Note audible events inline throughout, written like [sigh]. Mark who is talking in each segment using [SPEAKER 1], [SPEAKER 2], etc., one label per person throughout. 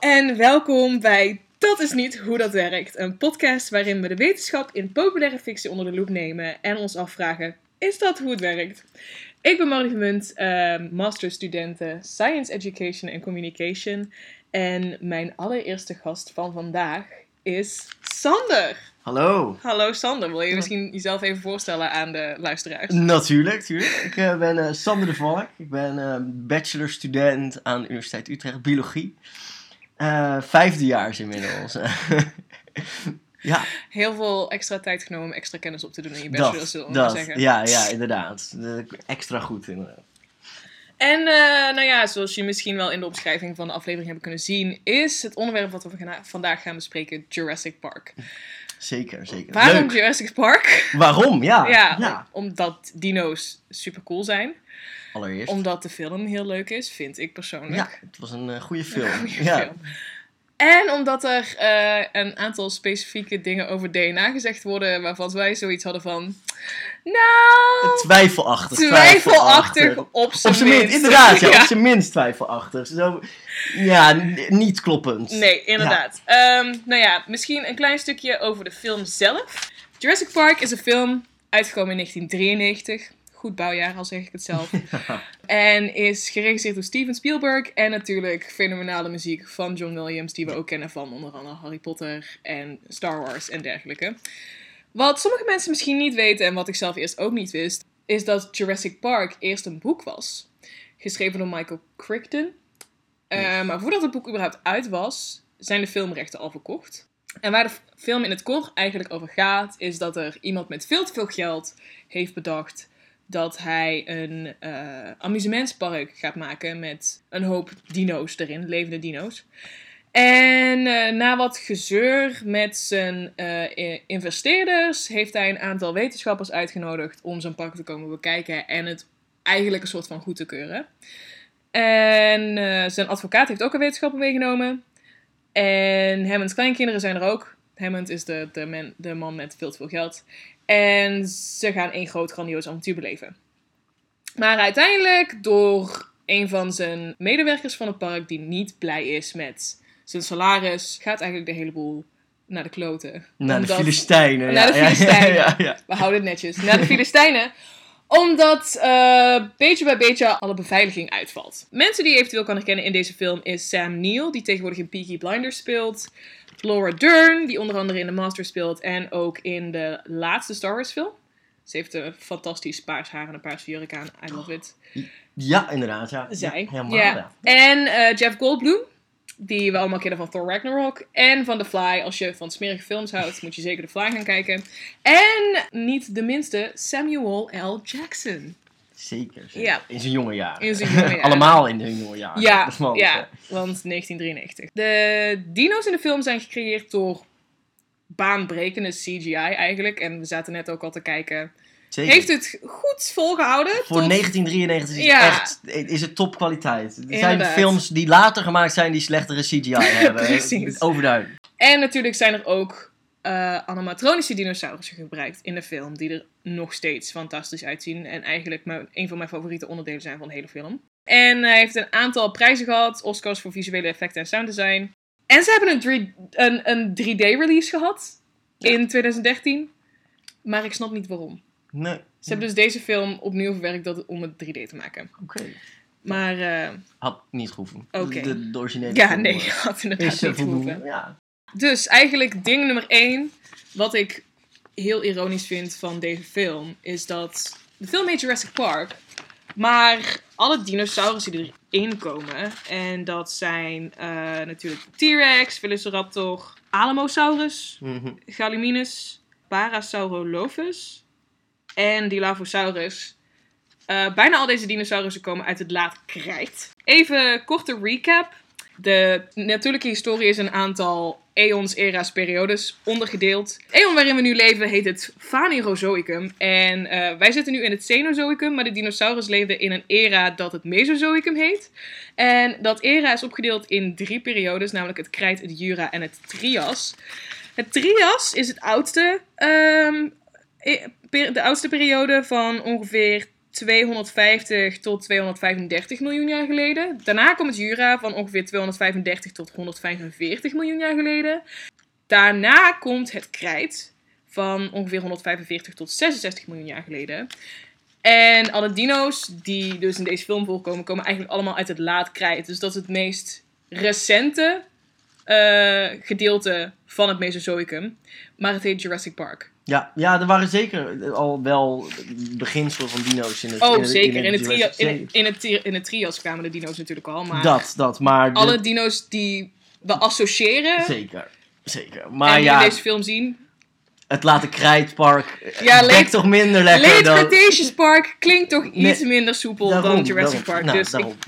[SPEAKER 1] en welkom bij Dat is niet hoe dat werkt. Een podcast waarin we de wetenschap in populaire fictie onder de loep nemen en ons afvragen: is dat hoe het werkt? Ik ben Marlie Vermunt, uh, masterstudente Science Education and Communication. En mijn allereerste gast van vandaag is Sander.
[SPEAKER 2] Hallo.
[SPEAKER 1] Hallo Sander, wil je misschien jezelf even voorstellen aan de luisteraars?
[SPEAKER 2] Natuurlijk, tuurlijk. Ik uh, ben uh, Sander de Valk. Ik ben uh, bachelorstudent aan de Universiteit Utrecht, biologie. Vijfde jaar inmiddels. [laughs] ja.
[SPEAKER 1] Heel veel extra tijd genomen om extra kennis op te doen in je bachelor, zullen we zeggen.
[SPEAKER 2] Ja, ja, inderdaad. Extra goed, inderdaad.
[SPEAKER 1] En nou ja, zoals je misschien wel in de omschrijving van de aflevering hebben kunnen zien, is het onderwerp wat we vandaag gaan bespreken Jurassic Park.
[SPEAKER 2] Zeker, zeker.
[SPEAKER 1] Waarom
[SPEAKER 2] Leuk.
[SPEAKER 1] Jurassic Park?
[SPEAKER 2] Waarom? Ja.
[SPEAKER 1] Ja,
[SPEAKER 2] ja.
[SPEAKER 1] omdat dino's super cool zijn.
[SPEAKER 2] Allereerst.
[SPEAKER 1] Omdat de film heel leuk is, vind ik persoonlijk.
[SPEAKER 2] Ja, het was een uh, goede [laughs] film. Ja.
[SPEAKER 1] film. En omdat er uh, een aantal specifieke dingen over DNA gezegd worden waarvan wij zoiets hadden van. Nou.
[SPEAKER 2] Twijfelachtig.
[SPEAKER 1] Twijfelachtig, op zijn minst.
[SPEAKER 2] minst. Inderdaad, ja, [laughs] ja. op zijn minst twijfelachtig. Zo, ja, niet kloppend.
[SPEAKER 1] Nee, inderdaad. Ja. Um, nou ja, misschien een klein stukje over de film zelf. Jurassic Park is een film uitgekomen in 1993 goed bouwjaar, al zeg ik het zelf. [laughs] en is geregisseerd door Steven Spielberg. En natuurlijk fenomenale muziek van John Williams, die we ook kennen van onder andere Harry Potter en Star Wars en dergelijke. Wat sommige mensen misschien niet weten, en wat ik zelf eerst ook niet wist, is dat Jurassic Park eerst een boek was. Geschreven door Michael Crichton. Uh, maar voordat het boek überhaupt uit was, zijn de filmrechten al verkocht. En waar de film in het kort eigenlijk over gaat, is dat er iemand met veel te veel geld heeft bedacht dat hij een uh, amusementspark gaat maken met een hoop dino's erin, levende dino's. En uh, na wat gezeur met zijn uh, investeerders heeft hij een aantal wetenschappers uitgenodigd om zijn park te komen bekijken en het eigenlijk een soort van goed te keuren. En zijn advocaat heeft ook een wetenschapper meegenomen. En Hammonds kleinkinderen zijn er ook. Hammond is de, de, man, de man met veel te veel geld. En ze gaan één groot grandioos avontuur beleven. Maar uiteindelijk, door een van zijn medewerkers van het park die niet blij is met zijn salaris, gaat eigenlijk de hele boel naar de kloten.
[SPEAKER 2] Naar Omdat, de Filistijnen.
[SPEAKER 1] Naar de Filistijnen.
[SPEAKER 2] Ja, ja, ja,
[SPEAKER 1] We houden het netjes. Naar de Filistijnen. Omdat uh, beetje bij beetje alle beveiliging uitvalt. Mensen die je eventueel kan herkennen in deze film is Sam Neill, die tegenwoordig in Peaky Blinders speelt. Laura Dern, die onder andere in The Master speelt en ook in de laatste Star Wars film. Ze heeft een fantastisch paars haar en een paars jurk aan. I love it.
[SPEAKER 2] Ja, inderdaad. Ja.
[SPEAKER 1] Zij.
[SPEAKER 2] Ja, helemaal,
[SPEAKER 1] ja.
[SPEAKER 2] ja.
[SPEAKER 1] En uh, Jeff Goldblum, die we allemaal kennen van Thor Ragnarok. En van The Fly. Als je van smerige films houdt, moet je zeker The Fly gaan kijken. En niet de minste, Samuel L. Jackson.
[SPEAKER 2] Zeker, zeker.
[SPEAKER 1] Ja.
[SPEAKER 2] In zijn jonge jaren.
[SPEAKER 1] In zijn jonge [laughs] jaren.
[SPEAKER 2] Allemaal in hun jonge jaren.
[SPEAKER 1] Ja,
[SPEAKER 2] mooi,
[SPEAKER 1] ja, want 1993. De dino's in de film zijn gecreëerd door baanbrekende CGI eigenlijk. En we zaten net ook al te kijken.
[SPEAKER 2] Zeker.
[SPEAKER 1] Heeft het goed volgehouden?
[SPEAKER 2] Voor
[SPEAKER 1] tot...
[SPEAKER 2] 1993 is,
[SPEAKER 1] Ja.
[SPEAKER 2] echt, is het topkwaliteit. Er zijn films die later gemaakt zijn die slechtere CGI [laughs] hebben.
[SPEAKER 1] Precies.
[SPEAKER 2] Overduidelijk.
[SPEAKER 1] En natuurlijk zijn er ook uh, animatronische dinosaurussen gebruikt in de film. Die er nog steeds fantastisch uitzien. En eigenlijk mijn, een van mijn favoriete onderdelen zijn van de hele film. En hij heeft een aantal prijzen gehad. Oscars voor visuele effecten en sounddesign. En ze hebben een, 3, een, een 3D-release gehad. In 2013. Maar ik snap niet waarom.
[SPEAKER 2] Nee.
[SPEAKER 1] Ze hebben dus deze film opnieuw verwerkt dat, om het 3D te maken.
[SPEAKER 2] Oké.
[SPEAKER 1] Maar, uh,
[SPEAKER 2] Had niet gehoeven.
[SPEAKER 1] Oké.
[SPEAKER 2] De, de originele
[SPEAKER 1] ja,
[SPEAKER 2] film,
[SPEAKER 1] nee,
[SPEAKER 2] eh,
[SPEAKER 1] had inderdaad
[SPEAKER 2] er
[SPEAKER 1] niet gehoeven.
[SPEAKER 2] Ja.
[SPEAKER 1] Dus eigenlijk ding nummer 1, wat ik heel ironisch vind van deze film, is dat de film heet Jurassic Park, maar alle dinosaurussen die erin komen, en dat zijn uh, natuurlijk T-Rex, Velociraptor, Alamosaurus,
[SPEAKER 2] Mhm.
[SPEAKER 1] Gallimimus, Parasaurolophus en Dilophosaurus. Uh, bijna al deze dinosaurussen komen uit het laat krijt. Even korte recap. De natuurlijke historie is een aantal eons, era's, periodes ondergedeeld. Eon waarin we nu leven heet het Phanerozoicum. En uh, wij zitten nu in het Cenozoicum, maar de dinosaurus leefden in een era dat het Mesozoicum heet. En dat era is opgedeeld in drie periodes, namelijk het Krijt, het Jura en het Trias. Het Trias is het oudste, um, de oudste periode van ongeveer 250 tot 235 miljoen jaar geleden. Daarna komt het Jura van ongeveer 235 tot 145 miljoen jaar geleden. Daarna komt het krijt van ongeveer 145 tot 66 miljoen jaar geleden. En alle dino's die dus in deze film voorkomen, komen eigenlijk allemaal uit het laat krijt. Dus dat is het meest recente eh, gedeelte van het Mesozoïcum. Maar het heet Jurassic Park.
[SPEAKER 2] Ja, ja, er waren zeker al wel beginselen van dino's in het
[SPEAKER 1] Oh,
[SPEAKER 2] in het-
[SPEAKER 1] zeker. In
[SPEAKER 2] in
[SPEAKER 1] het, in, in, het, tri- in het trias kwamen de dino's natuurlijk al. Maar
[SPEAKER 2] Dat, dat, maar... de-
[SPEAKER 1] alle dino's die we associëren
[SPEAKER 2] Zeker, zeker.
[SPEAKER 1] en
[SPEAKER 2] Maar
[SPEAKER 1] die
[SPEAKER 2] ja,
[SPEAKER 1] in deze film zien.
[SPEAKER 2] het late krijtpark
[SPEAKER 1] Ja, Late-
[SPEAKER 2] toch minder lekker
[SPEAKER 1] Late
[SPEAKER 2] dan...
[SPEAKER 1] Cretaceous Park klinkt toch
[SPEAKER 2] Nee,
[SPEAKER 1] iets minder soepel
[SPEAKER 2] Daarom,
[SPEAKER 1] dan Jurassic
[SPEAKER 2] daarom.
[SPEAKER 1] Park.
[SPEAKER 2] Nou,
[SPEAKER 1] dus
[SPEAKER 2] daarom.
[SPEAKER 1] ik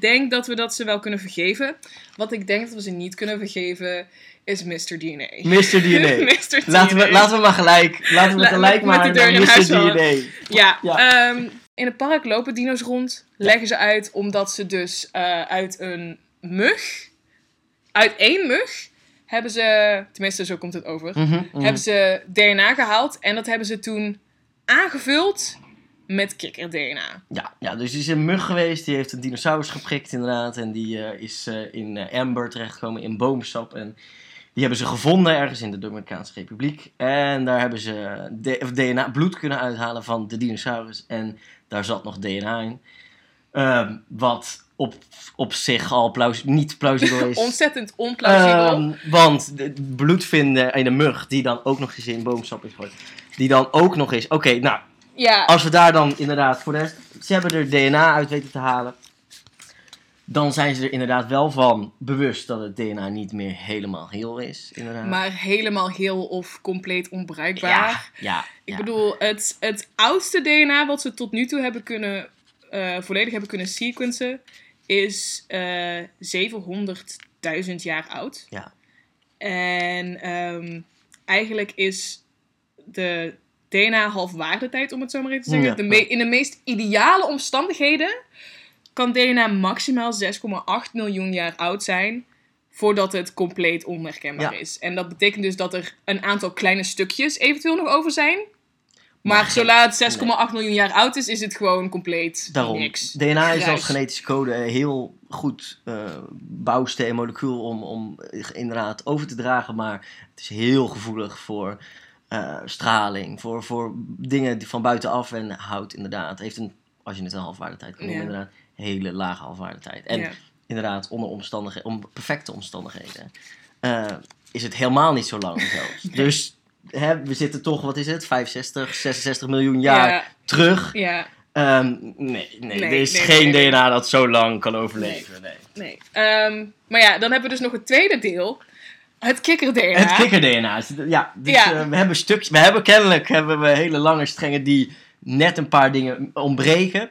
[SPEAKER 1] denk dat we dat ze wel kunnen vergeven. Wat ik denk dat we ze niet kunnen vergeven is Mr. DNA.
[SPEAKER 2] Mr. DNA.
[SPEAKER 1] Mr.
[SPEAKER 2] Laten we, laten we maar gelijk, laten we
[SPEAKER 1] La-
[SPEAKER 2] gelijk
[SPEAKER 1] de
[SPEAKER 2] maar
[SPEAKER 1] deur
[SPEAKER 2] naar
[SPEAKER 1] in
[SPEAKER 2] Mr. DNA.
[SPEAKER 1] Ja,
[SPEAKER 2] Ja.
[SPEAKER 1] ehm, in het park lopen dino's rond. Leggen ze uit omdat ze dus eh, uit een mug, uit één mug, hebben ze, tenminste zo komt het over,
[SPEAKER 2] Mhm, mhm.
[SPEAKER 1] hebben ze DNA gehaald. En dat hebben ze toen aangevuld met kikker-DNA.
[SPEAKER 2] Ja, ja, dus die is een mug geweest, die heeft een dinosaurus geprikt inderdaad. En die eh, is eh, in eh, Amber terechtgekomen, in boomsap. En die hebben ze gevonden ergens in de Dominicaanse Republiek. En daar hebben ze DNA, bloed kunnen uithalen van de dinosaurus. En daar zat nog DNA in. Ehm, wat op, op zich al plaus niet plausibel is. [laughs]
[SPEAKER 1] Ontzettend onplausibel.
[SPEAKER 2] Ehm, want het bloed vinden in een mug, die dan ook nog eens in boomsap is gegooid. Die dan ook nog eens. Oké, nou,
[SPEAKER 1] ja,
[SPEAKER 2] als we daar dan inderdaad voor de rest. Ze hebben er DNA uit weten te halen. Dan zijn ze er inderdaad wel van bewust dat het DNA niet meer helemaal heel is. Inderdaad.
[SPEAKER 1] maar helemaal heel of compleet onbruikbaar.
[SPEAKER 2] ja, ja,
[SPEAKER 1] Ik
[SPEAKER 2] ja.
[SPEAKER 1] bedoel, het, het oudste DNA wat ze tot nu toe hebben kunnen, eh, volledig hebben kunnen sequencen, is eh 700.000 jaar oud.
[SPEAKER 2] Ja.
[SPEAKER 1] En ehm, eigenlijk is de DNA-halfwaardetijd, om het zo maar even te zeggen,
[SPEAKER 2] Ja,
[SPEAKER 1] de
[SPEAKER 2] ja.
[SPEAKER 1] me- in de meest ideale omstandigheden kan DNA maximaal 6,8 miljoen jaar oud zijn voordat het compleet onherkenbaar
[SPEAKER 2] Ja.
[SPEAKER 1] is. En dat betekent dus dat er een aantal kleine stukjes eventueel nog over zijn. Maar, zodra het 6,8 miljoen jaar oud is, is het gewoon compleet
[SPEAKER 2] Daarom.
[SPEAKER 1] niks.
[SPEAKER 2] DNA is als genetische code heel goed eh bouwsteen, molecuul om, om inderdaad over te dragen. Maar het is heel gevoelig voor eh, straling, voor, voor dingen die van buitenaf. En hout inderdaad. Heeft een, als je het een halfwaardetijd kan noemen,
[SPEAKER 1] Ja.
[SPEAKER 2] inderdaad, hele lage halfwaardetijd. En
[SPEAKER 1] Ja.
[SPEAKER 2] inderdaad, onder omstandigheden, om perfecte omstandigheden, eh, is het helemaal niet zo lang zelfs. [laughs] Dus hè, we zitten toch, wat is het, 65, 66 miljoen jaar
[SPEAKER 1] Ja,
[SPEAKER 2] terug.
[SPEAKER 1] ja,
[SPEAKER 2] Ehm, nee, nee,
[SPEAKER 1] Nee,
[SPEAKER 2] er is
[SPEAKER 1] nee,
[SPEAKER 2] geen. DNA dat zo lang kan overleven. Nee.
[SPEAKER 1] nee. Ehm, maar ja, dan hebben we dus nog het tweede deel. Het kikker-DNA.
[SPEAKER 2] Het kikker-DNA. is- Ja, dus
[SPEAKER 1] Ja.
[SPEAKER 2] eh, we hebben stukjes. We hebben kennelijk hebben we hele lange strengen die net een paar dingen ontbreken.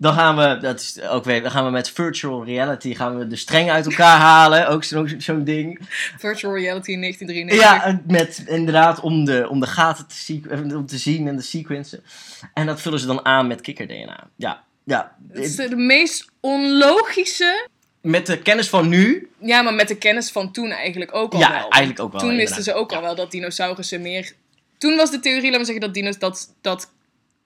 [SPEAKER 2] Dan gaan we, dat is ook weer, dan gaan we met virtual reality gaan we de strengen uit elkaar halen. Ook zo- zo'n ding.
[SPEAKER 1] Virtual reality in 1993.
[SPEAKER 2] Ja, met inderdaad om de, om de gaten te, sequ- eh, om te zien en de sequencen. En dat vullen ze dan aan met kikker-DNA. Ja, ja.
[SPEAKER 1] Het is de meest onlogische.
[SPEAKER 2] Met de kennis van nu.
[SPEAKER 1] Ja, maar met de kennis van toen eigenlijk ook al
[SPEAKER 2] Ja,
[SPEAKER 1] wel.
[SPEAKER 2] eigenlijk ook wel.
[SPEAKER 1] Toen wisten ze ook al wel dat dinosaurussen meer. Toen was de theorie, laten we zeggen, dat, dinos, dat, dat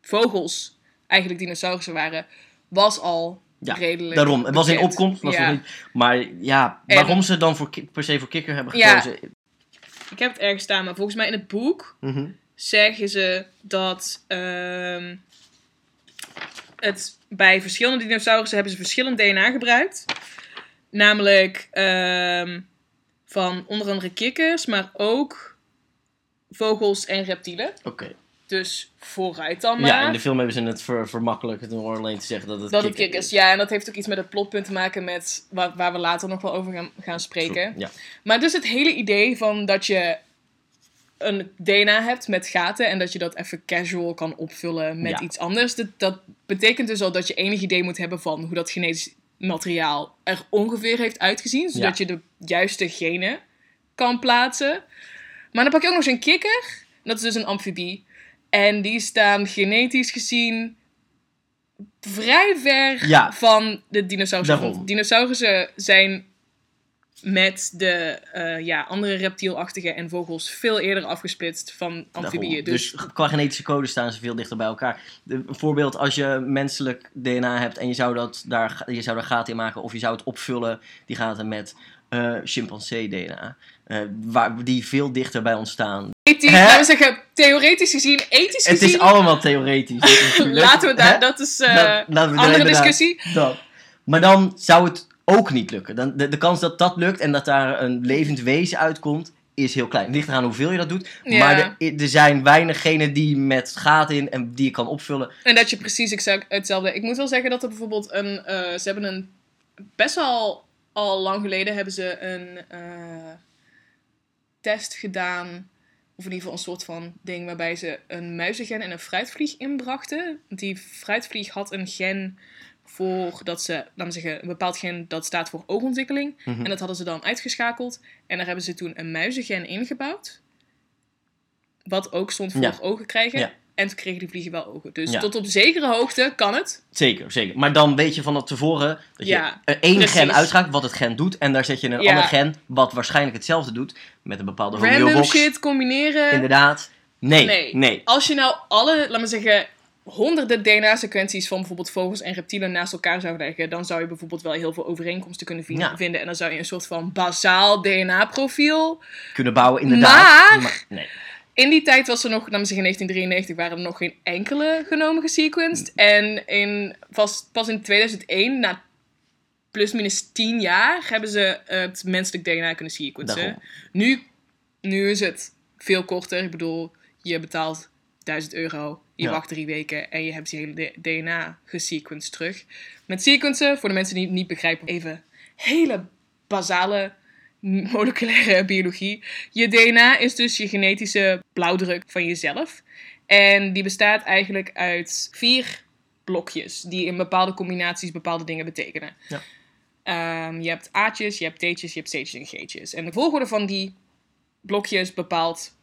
[SPEAKER 1] vogels eigenlijk dinosaurussen waren, was al
[SPEAKER 2] Ja,
[SPEAKER 1] redelijk.
[SPEAKER 2] Daarom, het was in opkomst. Was
[SPEAKER 1] ja.
[SPEAKER 2] nog niet, maar ja,
[SPEAKER 1] En-
[SPEAKER 2] waarom ze dan voor, per se voor kikker hebben
[SPEAKER 1] Ja.
[SPEAKER 2] gekozen.
[SPEAKER 1] Ik heb het ergens staan, maar volgens mij in het boek
[SPEAKER 2] Mhm.
[SPEAKER 1] zeggen ze dat ehm, het bij verschillende dinosaurussen hebben ze verschillend DNA gebruikt. Namelijk ehm, van onder andere kikkers, maar ook vogels en reptielen.
[SPEAKER 2] Oké.
[SPEAKER 1] Dus vooruit dan maar.
[SPEAKER 2] Ja, in de film hebben ze het ver, vermakkelijkt door alleen te zeggen dat het
[SPEAKER 1] dat
[SPEAKER 2] kikker
[SPEAKER 1] kikkers,
[SPEAKER 2] is.
[SPEAKER 1] ja. En dat heeft ook iets met het plotpunt te maken met waar, waar we later nog wel over gaan, gaan spreken.
[SPEAKER 2] Ja.
[SPEAKER 1] Maar dus het hele idee van dat je een DNA hebt met gaten en dat je dat even casual kan opvullen met
[SPEAKER 2] Ja.
[SPEAKER 1] iets anders. Dat, dat betekent dus al dat je enig idee moet hebben van hoe dat genetisch materiaal er ongeveer heeft uitgezien, zodat je de juiste genen kan plaatsen. Maar dan pak je ook nog eens een kikker, dat is dus een amfibie. En die staan genetisch gezien vrij ver
[SPEAKER 2] Ja.
[SPEAKER 1] van de dinosaurussen. Dinosaurussen zijn met de eh, ja, andere reptielachtige en vogels veel eerder afgesplitst van amfibieën. Dus,
[SPEAKER 2] Dus qua genetische code staan ze veel dichter bij elkaar. De- Een voorbeeld, als je menselijk DNA hebt en je zou, dat daar, je zou daar gaten in maken of je zou het opvullen, die gaten met eh chimpansee DNA. eh, waar, die veel dichter bij ons staan.
[SPEAKER 1] ethisch, zeggen, theoretisch gezien, ethisch
[SPEAKER 2] Het
[SPEAKER 1] gezien,
[SPEAKER 2] is allemaal theoretisch. [laughs]
[SPEAKER 1] laten we daar, dat is eh
[SPEAKER 2] daar
[SPEAKER 1] andere
[SPEAKER 2] inderdaad-
[SPEAKER 1] discussie.
[SPEAKER 2] Dat. Maar dan zou het ook niet lukken. Dan, de, de kans dat dat lukt en dat daar een levend wezen uitkomt, is heel klein. Het ligt eraan hoeveel je dat doet.
[SPEAKER 1] Ja.
[SPEAKER 2] Maar er, er zijn weinig genen die met gaten in en die je kan opvullen.
[SPEAKER 1] En dat je precies exact hetzelfde. Ik moet wel zeggen dat er bijvoorbeeld een. eh, ze hebben een. Best wel al lang geleden hebben ze een eh, test gedaan. Of in ieder geval een soort van ding waarbij ze een muizengen en een fruitvlieg inbrachten. Die fruitvlieg had een gen voor dat ze, laten we zeggen, een bepaald gen dat staat voor oogontwikkeling.
[SPEAKER 2] Mhm.
[SPEAKER 1] En dat hadden ze dan uitgeschakeld. En daar hebben ze toen een muizengen ingebouwd. Wat ook stond voor
[SPEAKER 2] Ja.
[SPEAKER 1] ogen krijgen.
[SPEAKER 2] Ja.
[SPEAKER 1] En toen kregen die vliegen wel ogen. Dus
[SPEAKER 2] Ja.
[SPEAKER 1] tot op zekere hoogte kan het.
[SPEAKER 2] Zeker, zeker. Maar dan weet je van tevoren dat je één
[SPEAKER 1] precies.
[SPEAKER 2] gen uitschakelt wat het gen doet. En daar zet je een ander gen wat waarschijnlijk hetzelfde doet. Met een bepaalde
[SPEAKER 1] Random
[SPEAKER 2] homeobox.
[SPEAKER 1] shit combineren.
[SPEAKER 2] Inderdaad. Nee,
[SPEAKER 1] Nee.
[SPEAKER 2] nee.
[SPEAKER 1] Als je nou alle, laat me zeggen, honderden DNA-sequenties van bijvoorbeeld vogels en reptielen naast elkaar zou leggen, dan zou je bijvoorbeeld wel heel veel overeenkomsten kunnen
[SPEAKER 2] Ja.
[SPEAKER 1] vinden. En dan zou je een soort van bazaal DNA-profiel.
[SPEAKER 2] Kunnen bouwen, inderdaad.
[SPEAKER 1] Maar-
[SPEAKER 2] nee.
[SPEAKER 1] In die tijd was er nog, zeggen, in 1993 waren er nog geen enkele genomen gesequenced. En in, pas, pas in 2001, na plus minus 10 jaar, hebben ze het menselijk DNA kunnen sequencen.
[SPEAKER 2] Daarom.
[SPEAKER 1] Nu, nu is het veel korter. Ik bedoel, je betaalt 1000 euro, je
[SPEAKER 2] Ja.
[SPEAKER 1] wacht drie weken en je hebt je hele DNA gesequenced terug. Met sequencen, voor de mensen die het niet begrijpen, even hele basale moleculaire [laughs] biologie. Je DNA is dus je genetische blauwdruk van jezelf. En die bestaat eigenlijk uit vier blokjes die in bepaalde combinaties bepaalde dingen betekenen.
[SPEAKER 2] Ja.
[SPEAKER 1] Ehm, je hebt A'tjes, je hebt T'tjes, je hebt C'tjes en G'tjes. En de volgorde van die blokjes bepaalt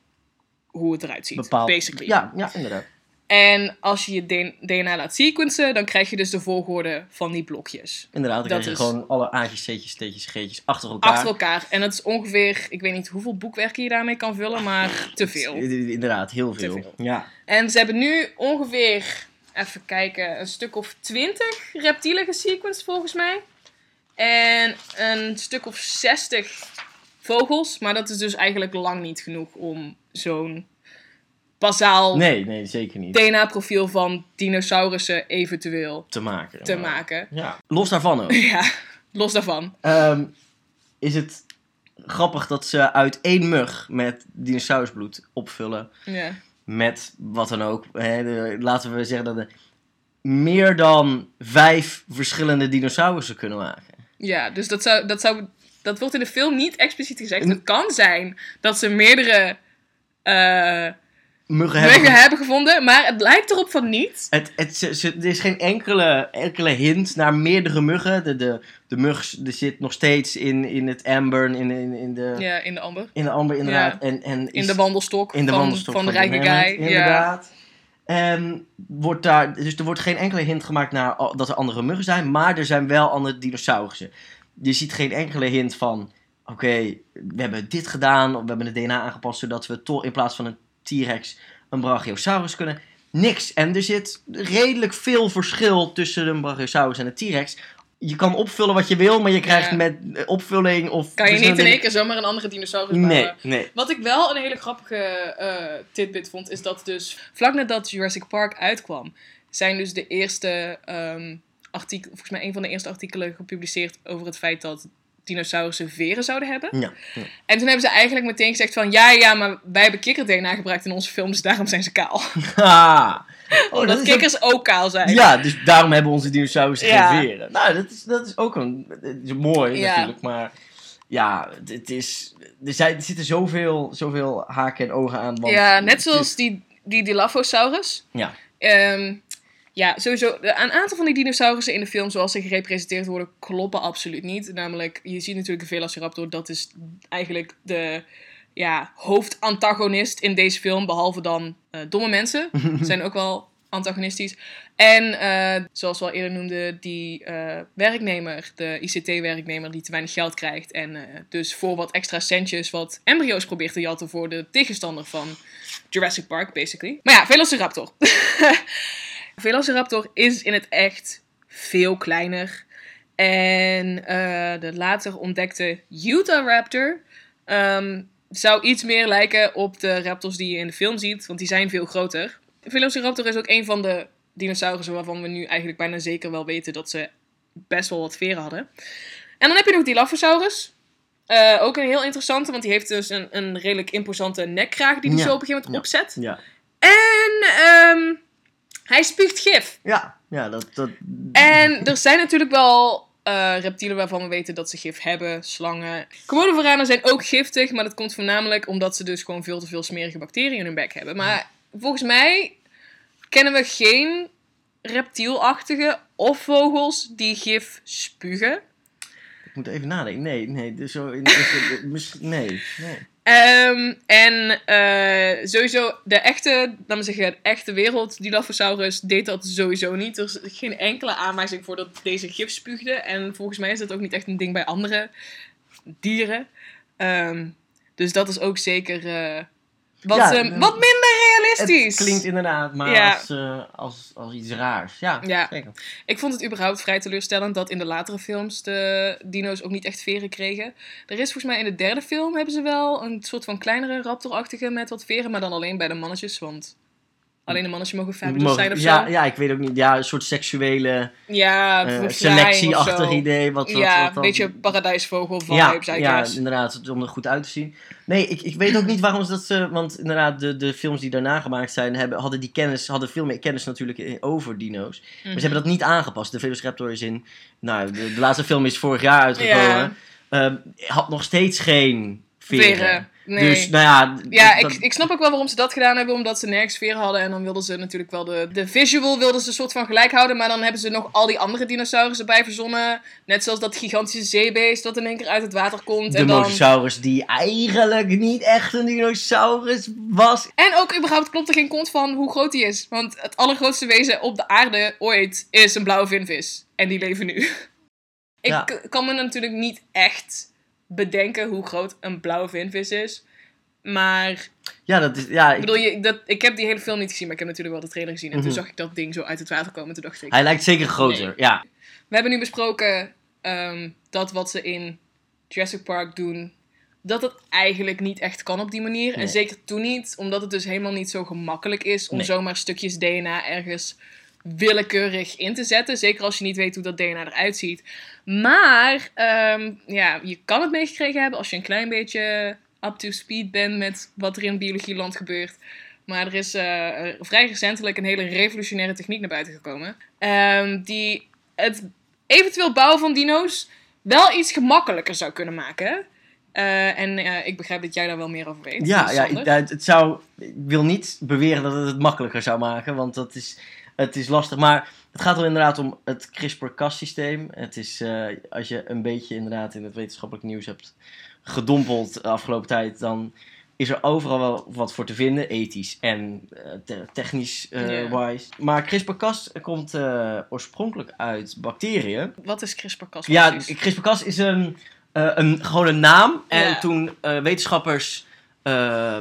[SPEAKER 1] hoe het eruit ziet,
[SPEAKER 2] Bepaald.
[SPEAKER 1] basically.
[SPEAKER 2] Ja, ja, inderdaad.
[SPEAKER 1] En als je je DNA laat sequencen, dan krijg je dus de volgorde van die blokjes.
[SPEAKER 2] Inderdaad, dan
[SPEAKER 1] Dat
[SPEAKER 2] krijg je
[SPEAKER 1] is-
[SPEAKER 2] gewoon alle A'tjes, C'tjes, T'tjes, G'tjes achter elkaar.
[SPEAKER 1] Achter elkaar. En dat is ongeveer, ik weet niet hoeveel boekwerken je daarmee kan vullen, maar te veel.
[SPEAKER 2] Inderdaad, heel veel.
[SPEAKER 1] veel.
[SPEAKER 2] Ja.
[SPEAKER 1] En ze hebben nu ongeveer, even kijken, een stuk of 20 reptielen gesequenced volgens mij. En een stuk of 60 vogels. Maar dat is dus eigenlijk lang niet genoeg om zo'n bazaal
[SPEAKER 2] Nee, nee, zeker niet.
[SPEAKER 1] DNA-profiel van dinosaurussen eventueel
[SPEAKER 2] Te maken.
[SPEAKER 1] te
[SPEAKER 2] maar-
[SPEAKER 1] maken.
[SPEAKER 2] Ja. Los daarvan ook. [laughs]
[SPEAKER 1] Ja, los daarvan.
[SPEAKER 2] Ehm, is het grappig dat ze uit één mug met dinosaurusbloed opvullen.
[SPEAKER 1] Ja.
[SPEAKER 2] Met wat dan ook. Hè, de- laten we zeggen dat er meer dan vijf verschillende dinosaurussen kunnen maken.
[SPEAKER 1] Ja, dus dat, zou, dat, zou, dat wordt in de film niet expliciet gezegd. Het kan zijn dat ze meerdere eh
[SPEAKER 2] Muggen hebben.
[SPEAKER 1] hebben gevonden, maar het lijkt erop van niet.
[SPEAKER 2] Het, het, er is geen enkele, enkele hint naar meerdere muggen. De, de, de mug zit nog steeds in, in het amber, in, in, in, de,
[SPEAKER 1] Ja, in de amber.
[SPEAKER 2] in de amber inderdaad. En, en
[SPEAKER 1] In
[SPEAKER 2] is-
[SPEAKER 1] de wandelstok,
[SPEAKER 2] in de
[SPEAKER 1] van,
[SPEAKER 2] wandelstok
[SPEAKER 1] van de rijke guy. Ja.
[SPEAKER 2] Inderdaad. En wordt daar, dus er wordt geen enkele hint gemaakt naar dat er andere muggen zijn, maar er zijn wel andere dinosaurussen. Je ziet geen enkele hint van, oké, we hebben dit gedaan, of we hebben het DNA aangepast zodat we toch in plaats van een T-Rex een Brachiosaurus kunnen. Niks. En er zit redelijk veel verschil tussen een Brachiosaurus en een T-Rex. Je kan opvullen wat je wil, maar je krijgt
[SPEAKER 1] Ja.
[SPEAKER 2] met opvulling of...
[SPEAKER 1] Kan je niet in één keer zomaar een andere dinosaurus bouwen.
[SPEAKER 2] Nee, nee.
[SPEAKER 1] Wat ik wel een hele grappige eh, tidbit vond, is dat dus vlak nadat Jurassic Park uitkwam, zijn dus de eerste um, artikelen, volgens mij een van de eerste artikelen gepubliceerd over het feit dat dinosaurussen veren zouden hebben.
[SPEAKER 2] Ja, ja.
[SPEAKER 1] En toen hebben ze eigenlijk meteen gezegd van, ja, ja, maar wij hebben kikker-DNA gebruikt in onze films, daarom zijn ze kaal.
[SPEAKER 2] Ha! [laughs] Oh,
[SPEAKER 1] Omdat kikkers ook kaal zijn.
[SPEAKER 2] Ja, dus daarom hebben onze dinosaurussen
[SPEAKER 1] Ja.
[SPEAKER 2] geen veren. Nou, dat is, dat is ook een, is mooi natuurlijk, maar ja, het- is, er, zijn, er zitten zoveel, zoveel haken en ogen aan. Want
[SPEAKER 1] Ja, net
[SPEAKER 2] is-
[SPEAKER 1] zoals die, die Dilophosaurus.
[SPEAKER 2] Ja.
[SPEAKER 1] Ehm, ja, sowieso. Een aantal van die dinosaurussen in de film, zoals ze gerepresenteerd worden, kloppen absoluut niet. Namelijk, je ziet natuurlijk de Velociraptor, dat is eigenlijk de ja, hoofdantagonist in deze film, behalve dan eh, domme mensen. [laughs] Zijn ook wel antagonistisch. En eh, zoals we al eerder noemden, die eh, werknemer, de ICT-werknemer die te weinig geld krijgt. En dus voor wat extra centjes wat embryo's probeert te jatten voor de tegenstander van Jurassic Park, basically. Maar ja, Velociraptor. [laughs] Velociraptor is in het echt veel kleiner. En eh, de later ontdekte Utah Raptor ehm, zou iets meer lijken op de raptors die je in de film ziet, want die zijn veel groter. Velociraptor is ook een van de dinosaurussen waarvan we nu eigenlijk bijna zeker wel weten dat ze best wel wat veren hadden. En dan heb je nog Dilophosaurus. Eh, ook een heel interessante, want die heeft dus een, een redelijk imposante nekkraag die hij
[SPEAKER 2] Ja,
[SPEAKER 1] zo op een gegeven moment
[SPEAKER 2] ja.
[SPEAKER 1] opzet.
[SPEAKER 2] Ja,
[SPEAKER 1] En ehm, hij spuugt gif.
[SPEAKER 2] ja, ja dat, dat...
[SPEAKER 1] En er zijn natuurlijk wel eh, reptielen waarvan we weten dat ze gif hebben. Slangen. Komodo varanen zijn ook giftig, maar dat komt voornamelijk omdat ze dus gewoon veel te veel smerige bacteriën in hun bek hebben. Maar volgens mij kennen we geen reptielachtige of vogels die gif spugen.
[SPEAKER 2] Ik moet even nadenken. Nee, nee, dus zo... in- nee, nee.
[SPEAKER 1] Ehm, en eh, sowieso, de echte, laten we zeggen, de echte wereld, Dilophosaurus deed dat sowieso niet. Er is geen enkele aanwijzing voor dat deze gif spuugde. En volgens mij is dat ook niet echt een ding bij andere dieren. Ehm, dus dat is ook zeker eh, wat,
[SPEAKER 2] Ja,
[SPEAKER 1] ehm,
[SPEAKER 2] eh,
[SPEAKER 1] wat minder realistisch.
[SPEAKER 2] Het klinkt inderdaad maar
[SPEAKER 1] Ja.
[SPEAKER 2] als, eh, als, als iets raars. Ja,
[SPEAKER 1] Ja.
[SPEAKER 2] zeker.
[SPEAKER 1] Ik vond het überhaupt vrij teleurstellend dat in de latere films de dino's ook niet echt veren kregen. Er is volgens mij in de derde film hebben ze wel een soort van kleinere raptorachtige met wat veren, maar dan alleen bij de mannetjes, want alleen de mannetjes mogen fabulous zijn of
[SPEAKER 2] ja,
[SPEAKER 1] zo.
[SPEAKER 2] ja, ik weet ook niet. Ja, een soort seksuele
[SPEAKER 1] Ja, bevrijding
[SPEAKER 2] selectieachtig idee. Wat, wat,
[SPEAKER 1] ja,
[SPEAKER 2] wat
[SPEAKER 1] een beetje paradijsvogel vibes,
[SPEAKER 2] ja, ja, inderdaad, om er goed uit te zien. Nee, ik, ik weet ook niet waarom ze dat ze... Want inderdaad, de, de films die daarna gemaakt zijn, hebben, hadden die kennis, hadden veel meer kennis natuurlijk over dino's. Maar
[SPEAKER 1] Mhm.
[SPEAKER 2] ze hebben dat niet aangepast. De Velociraptor is in... Nou, de, de laatste film is vorig jaar uitgekomen.
[SPEAKER 1] Ja.
[SPEAKER 2] Ehm, had nog steeds geen veren.
[SPEAKER 1] Veren, nee.
[SPEAKER 2] Dus, nou ja...
[SPEAKER 1] Ja,
[SPEAKER 2] dat-
[SPEAKER 1] ik, ik snap ook wel waarom ze dat gedaan hebben, omdat ze nergens veren hadden. En dan wilden ze natuurlijk wel de, de visual wilden ze een soort van gelijk houden. Maar dan hebben ze nog al die andere dinosaurussen erbij verzonnen. Net zoals dat gigantische zeebeest dat in één keer uit het water komt.
[SPEAKER 2] de
[SPEAKER 1] en, dan...
[SPEAKER 2] mosasaurus die eigenlijk niet echt een dinosaurus was.
[SPEAKER 1] en ook überhaupt klopt er geen kont van hoe groot die is. Want het allergrootste wezen op de aarde ooit is een blauwe vinvis. En die leven nu. [laughs] ik
[SPEAKER 2] Ja.
[SPEAKER 1] kan me natuurlijk niet echt bedenken hoe groot een blauwe vinvis is. Maar
[SPEAKER 2] Ja, dat is... Ja,
[SPEAKER 1] Ik bedoel, je, dat, ik heb die hele film niet gezien, maar ik heb natuurlijk wel de trailer gezien. En toen
[SPEAKER 2] Mhm.
[SPEAKER 1] zag ik dat ding zo uit het water komen. En toen dacht ik...
[SPEAKER 2] hij lijkt zeker groter,
[SPEAKER 1] Nee.
[SPEAKER 2] ja.
[SPEAKER 1] We hebben nu besproken ehm, dat wat ze in Jurassic Park doen... Dat het eigenlijk niet echt kan op die manier. En zeker toen niet, omdat het dus helemaal niet zo gemakkelijk is... om
[SPEAKER 2] Nee.
[SPEAKER 1] zomaar stukjes DNA ergens willekeurig in te zetten. Zeker als je niet weet hoe dat DNA eruit ziet. Maar ehm, ja, je kan het meegekregen hebben als je een klein beetje up to speed bent met wat er in biologieland gebeurt. Maar er is eh, vrij recentelijk een hele revolutionaire techniek naar buiten gekomen. ehm, die het eventueel bouwen van dino's wel iets gemakkelijker zou kunnen maken. Eh, en eh, ik begrijp dat jij daar wel meer over weet.
[SPEAKER 2] Ja, ja, het zou, ik wil niet beweren dat het het makkelijker zou maken, want dat is, het is lastig. Maar het gaat er inderdaad om het CRISPR-Cas systeem. Het is, eh, als je een beetje inderdaad in het wetenschappelijk nieuws hebt gedompeld de afgelopen tijd, dan is er overal wel wat voor te vinden, ethisch en eh, te- technisch eh,
[SPEAKER 1] Ja.
[SPEAKER 2] wise. Maar CRISPR-Cas komt oorspronkelijk uit bacteriën.
[SPEAKER 1] Wat is CRISPR-Cas
[SPEAKER 2] Ja? CRISPR-Cas is een, een, gewoon een naam. En toen wetenschappers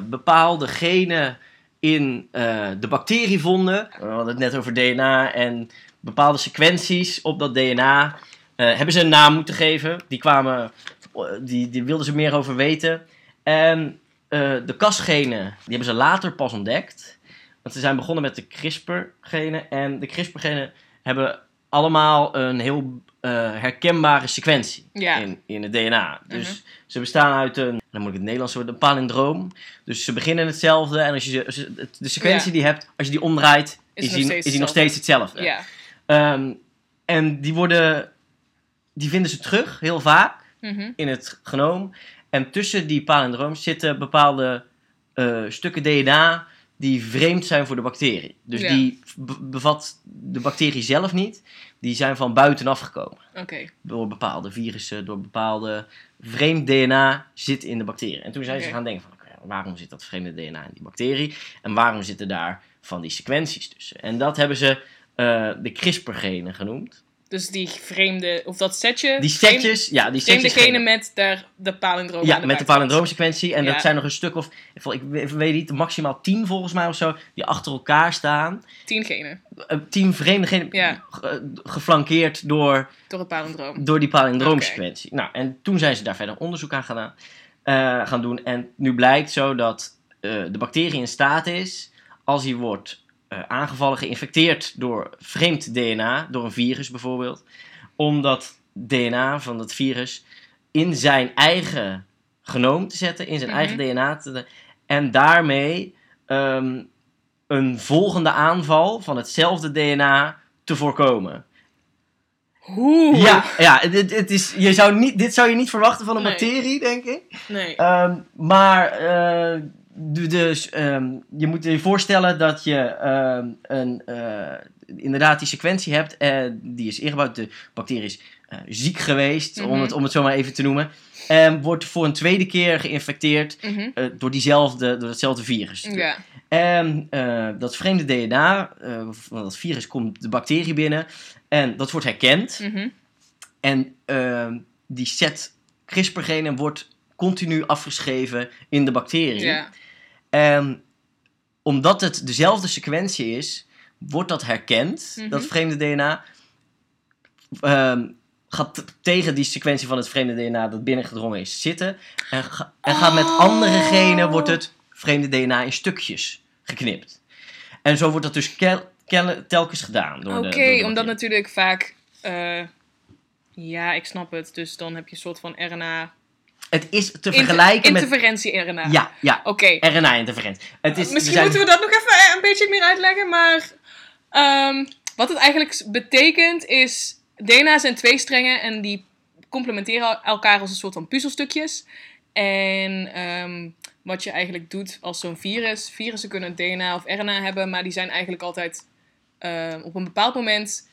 [SPEAKER 2] bepaalde genen in eh, de bacterie vonden. We hadden het net over DNA en bepaalde sequenties op dat DNA. eh, hebben ze een naam moeten geven. Die kwamen, eh, die, die wilden ze meer over weten. En de Cas-genen, die hebben ze later pas ontdekt. Want ze zijn begonnen met de CRISPR-genen. En de CRISPR-genen hebben allemaal een heel eh, herkenbare sequentie
[SPEAKER 1] Ja.
[SPEAKER 2] in, in het DNA. Dus
[SPEAKER 1] Mhm.
[SPEAKER 2] ze bestaan uit een, dan moet ik het Nederlands woord, een palindroom. Dus ze beginnen hetzelfde en als je als de sequentie
[SPEAKER 1] Ja.
[SPEAKER 2] die je hebt, als je die omdraait,
[SPEAKER 1] Is
[SPEAKER 2] is,
[SPEAKER 1] nog
[SPEAKER 2] die,
[SPEAKER 1] steeds
[SPEAKER 2] is die nog steeds hetzelfde.
[SPEAKER 1] Ja.
[SPEAKER 2] Ehm, en die worden, die vinden ze terug, heel vaak,
[SPEAKER 1] Mhm.
[SPEAKER 2] in het genoom. En tussen die palindrooms zitten bepaalde eh, stukken DNA die vreemd zijn voor de bacterie. Dus
[SPEAKER 1] Ja.
[SPEAKER 2] die be- bevat de bacterie zelf niet. Die zijn van buitenaf gekomen. Door bepaalde virussen, door bepaalde vreemd DNA zit in de bacterie. En toen zijn ze gaan denken van, waarom zit dat vreemde DNA in die bacterie? En waarom zitten daar van die sequenties tussen. En dat hebben ze eh, de CRISPR-genen genoemd.
[SPEAKER 1] Dus die vreemde, of dat setje.
[SPEAKER 2] Die setjes, ja, die setjes
[SPEAKER 1] genen met daar de palindroom
[SPEAKER 2] Ja,
[SPEAKER 1] de
[SPEAKER 2] met de palindroomsequentie. En
[SPEAKER 1] Ja.
[SPEAKER 2] dat zijn nog een stuk of, ik weet- niet, maximaal tien volgens mij of zo, die achter elkaar staan.
[SPEAKER 1] Tien genen
[SPEAKER 2] Eh, Tien vreemde genen,
[SPEAKER 1] Ja.
[SPEAKER 2] ge- geflankeerd door,
[SPEAKER 1] door het palindroom.
[SPEAKER 2] door die palindroomsequentie. Nou, en toen zijn ze daar verder onderzoek aan gedaan, eh, gaan doen. En nu blijkt zo dat eh, de bacterie in staat is, als hij wordt eh, aangevallen, geïnfecteerd door vreemd DNA, door een virus bijvoorbeeld, om dat DNA van dat virus in zijn eigen genoom te zetten, in zijn
[SPEAKER 1] Mhm.
[SPEAKER 2] eigen DNA te, en daarmee ehm, een volgende aanval van hetzelfde DNA te voorkomen.
[SPEAKER 1] Hoe?
[SPEAKER 2] Ja, ja het, het is, je zou niet, dit zou je niet verwachten van een
[SPEAKER 1] Nee.
[SPEAKER 2] bacterie, denk ik.
[SPEAKER 1] Nee.
[SPEAKER 2] Ehm, maar eh, dus, je moet je voorstellen dat je ehm, een, eh, inderdaad die sequentie hebt. eh, die is ingebouwd. De bacterie is eh, ziek geweest, om,
[SPEAKER 1] Mhm.
[SPEAKER 2] het, om het zo maar even te noemen. En wordt voor een tweede keer geïnfecteerd
[SPEAKER 1] Mhm.
[SPEAKER 2] door, diezelfde, door hetzelfde virus.
[SPEAKER 1] Ja.
[SPEAKER 2] En dat vreemde DNA, van dat virus komt de bacterie binnen. En dat wordt herkend.
[SPEAKER 1] Mhm.
[SPEAKER 2] En ehm, die set CRISPR-genen wordt continu afgeschreven in de bacterie.
[SPEAKER 1] Ja.
[SPEAKER 2] En omdat het dezelfde sequentie is, wordt dat herkend,
[SPEAKER 1] Mhm.
[SPEAKER 2] dat vreemde DNA. Ehm, gaat tegen die sequentie van het vreemde DNA dat binnengedrongen is zitten. En, ga- en gaat met
[SPEAKER 1] Oh.
[SPEAKER 2] andere genen wordt het vreemde DNA in stukjes geknipt. En zo wordt dat dus telkens gedaan.
[SPEAKER 1] Oké, omdat natuurlijk vaak. eh, ja, ik snap het. Dus dan heb je een soort van RNA.
[SPEAKER 2] Het is te vergelijken met...
[SPEAKER 1] Interferentie-RNA.
[SPEAKER 2] Ja, ja.
[SPEAKER 1] Oké.
[SPEAKER 2] RNA-interferentie. Het is,
[SPEAKER 1] Misschien
[SPEAKER 2] zijn-
[SPEAKER 1] moeten we dat nog even een beetje meer uitleggen. Maar ehm, wat het eigenlijk betekent is. DNA zijn twee strengen en die complementeren elkaar als een soort van puzzelstukjes. En ehm, wat je eigenlijk doet als zo'n virus. Virussen kunnen DNA of RNA hebben, maar die zijn eigenlijk altijd ehm, op een bepaald moment.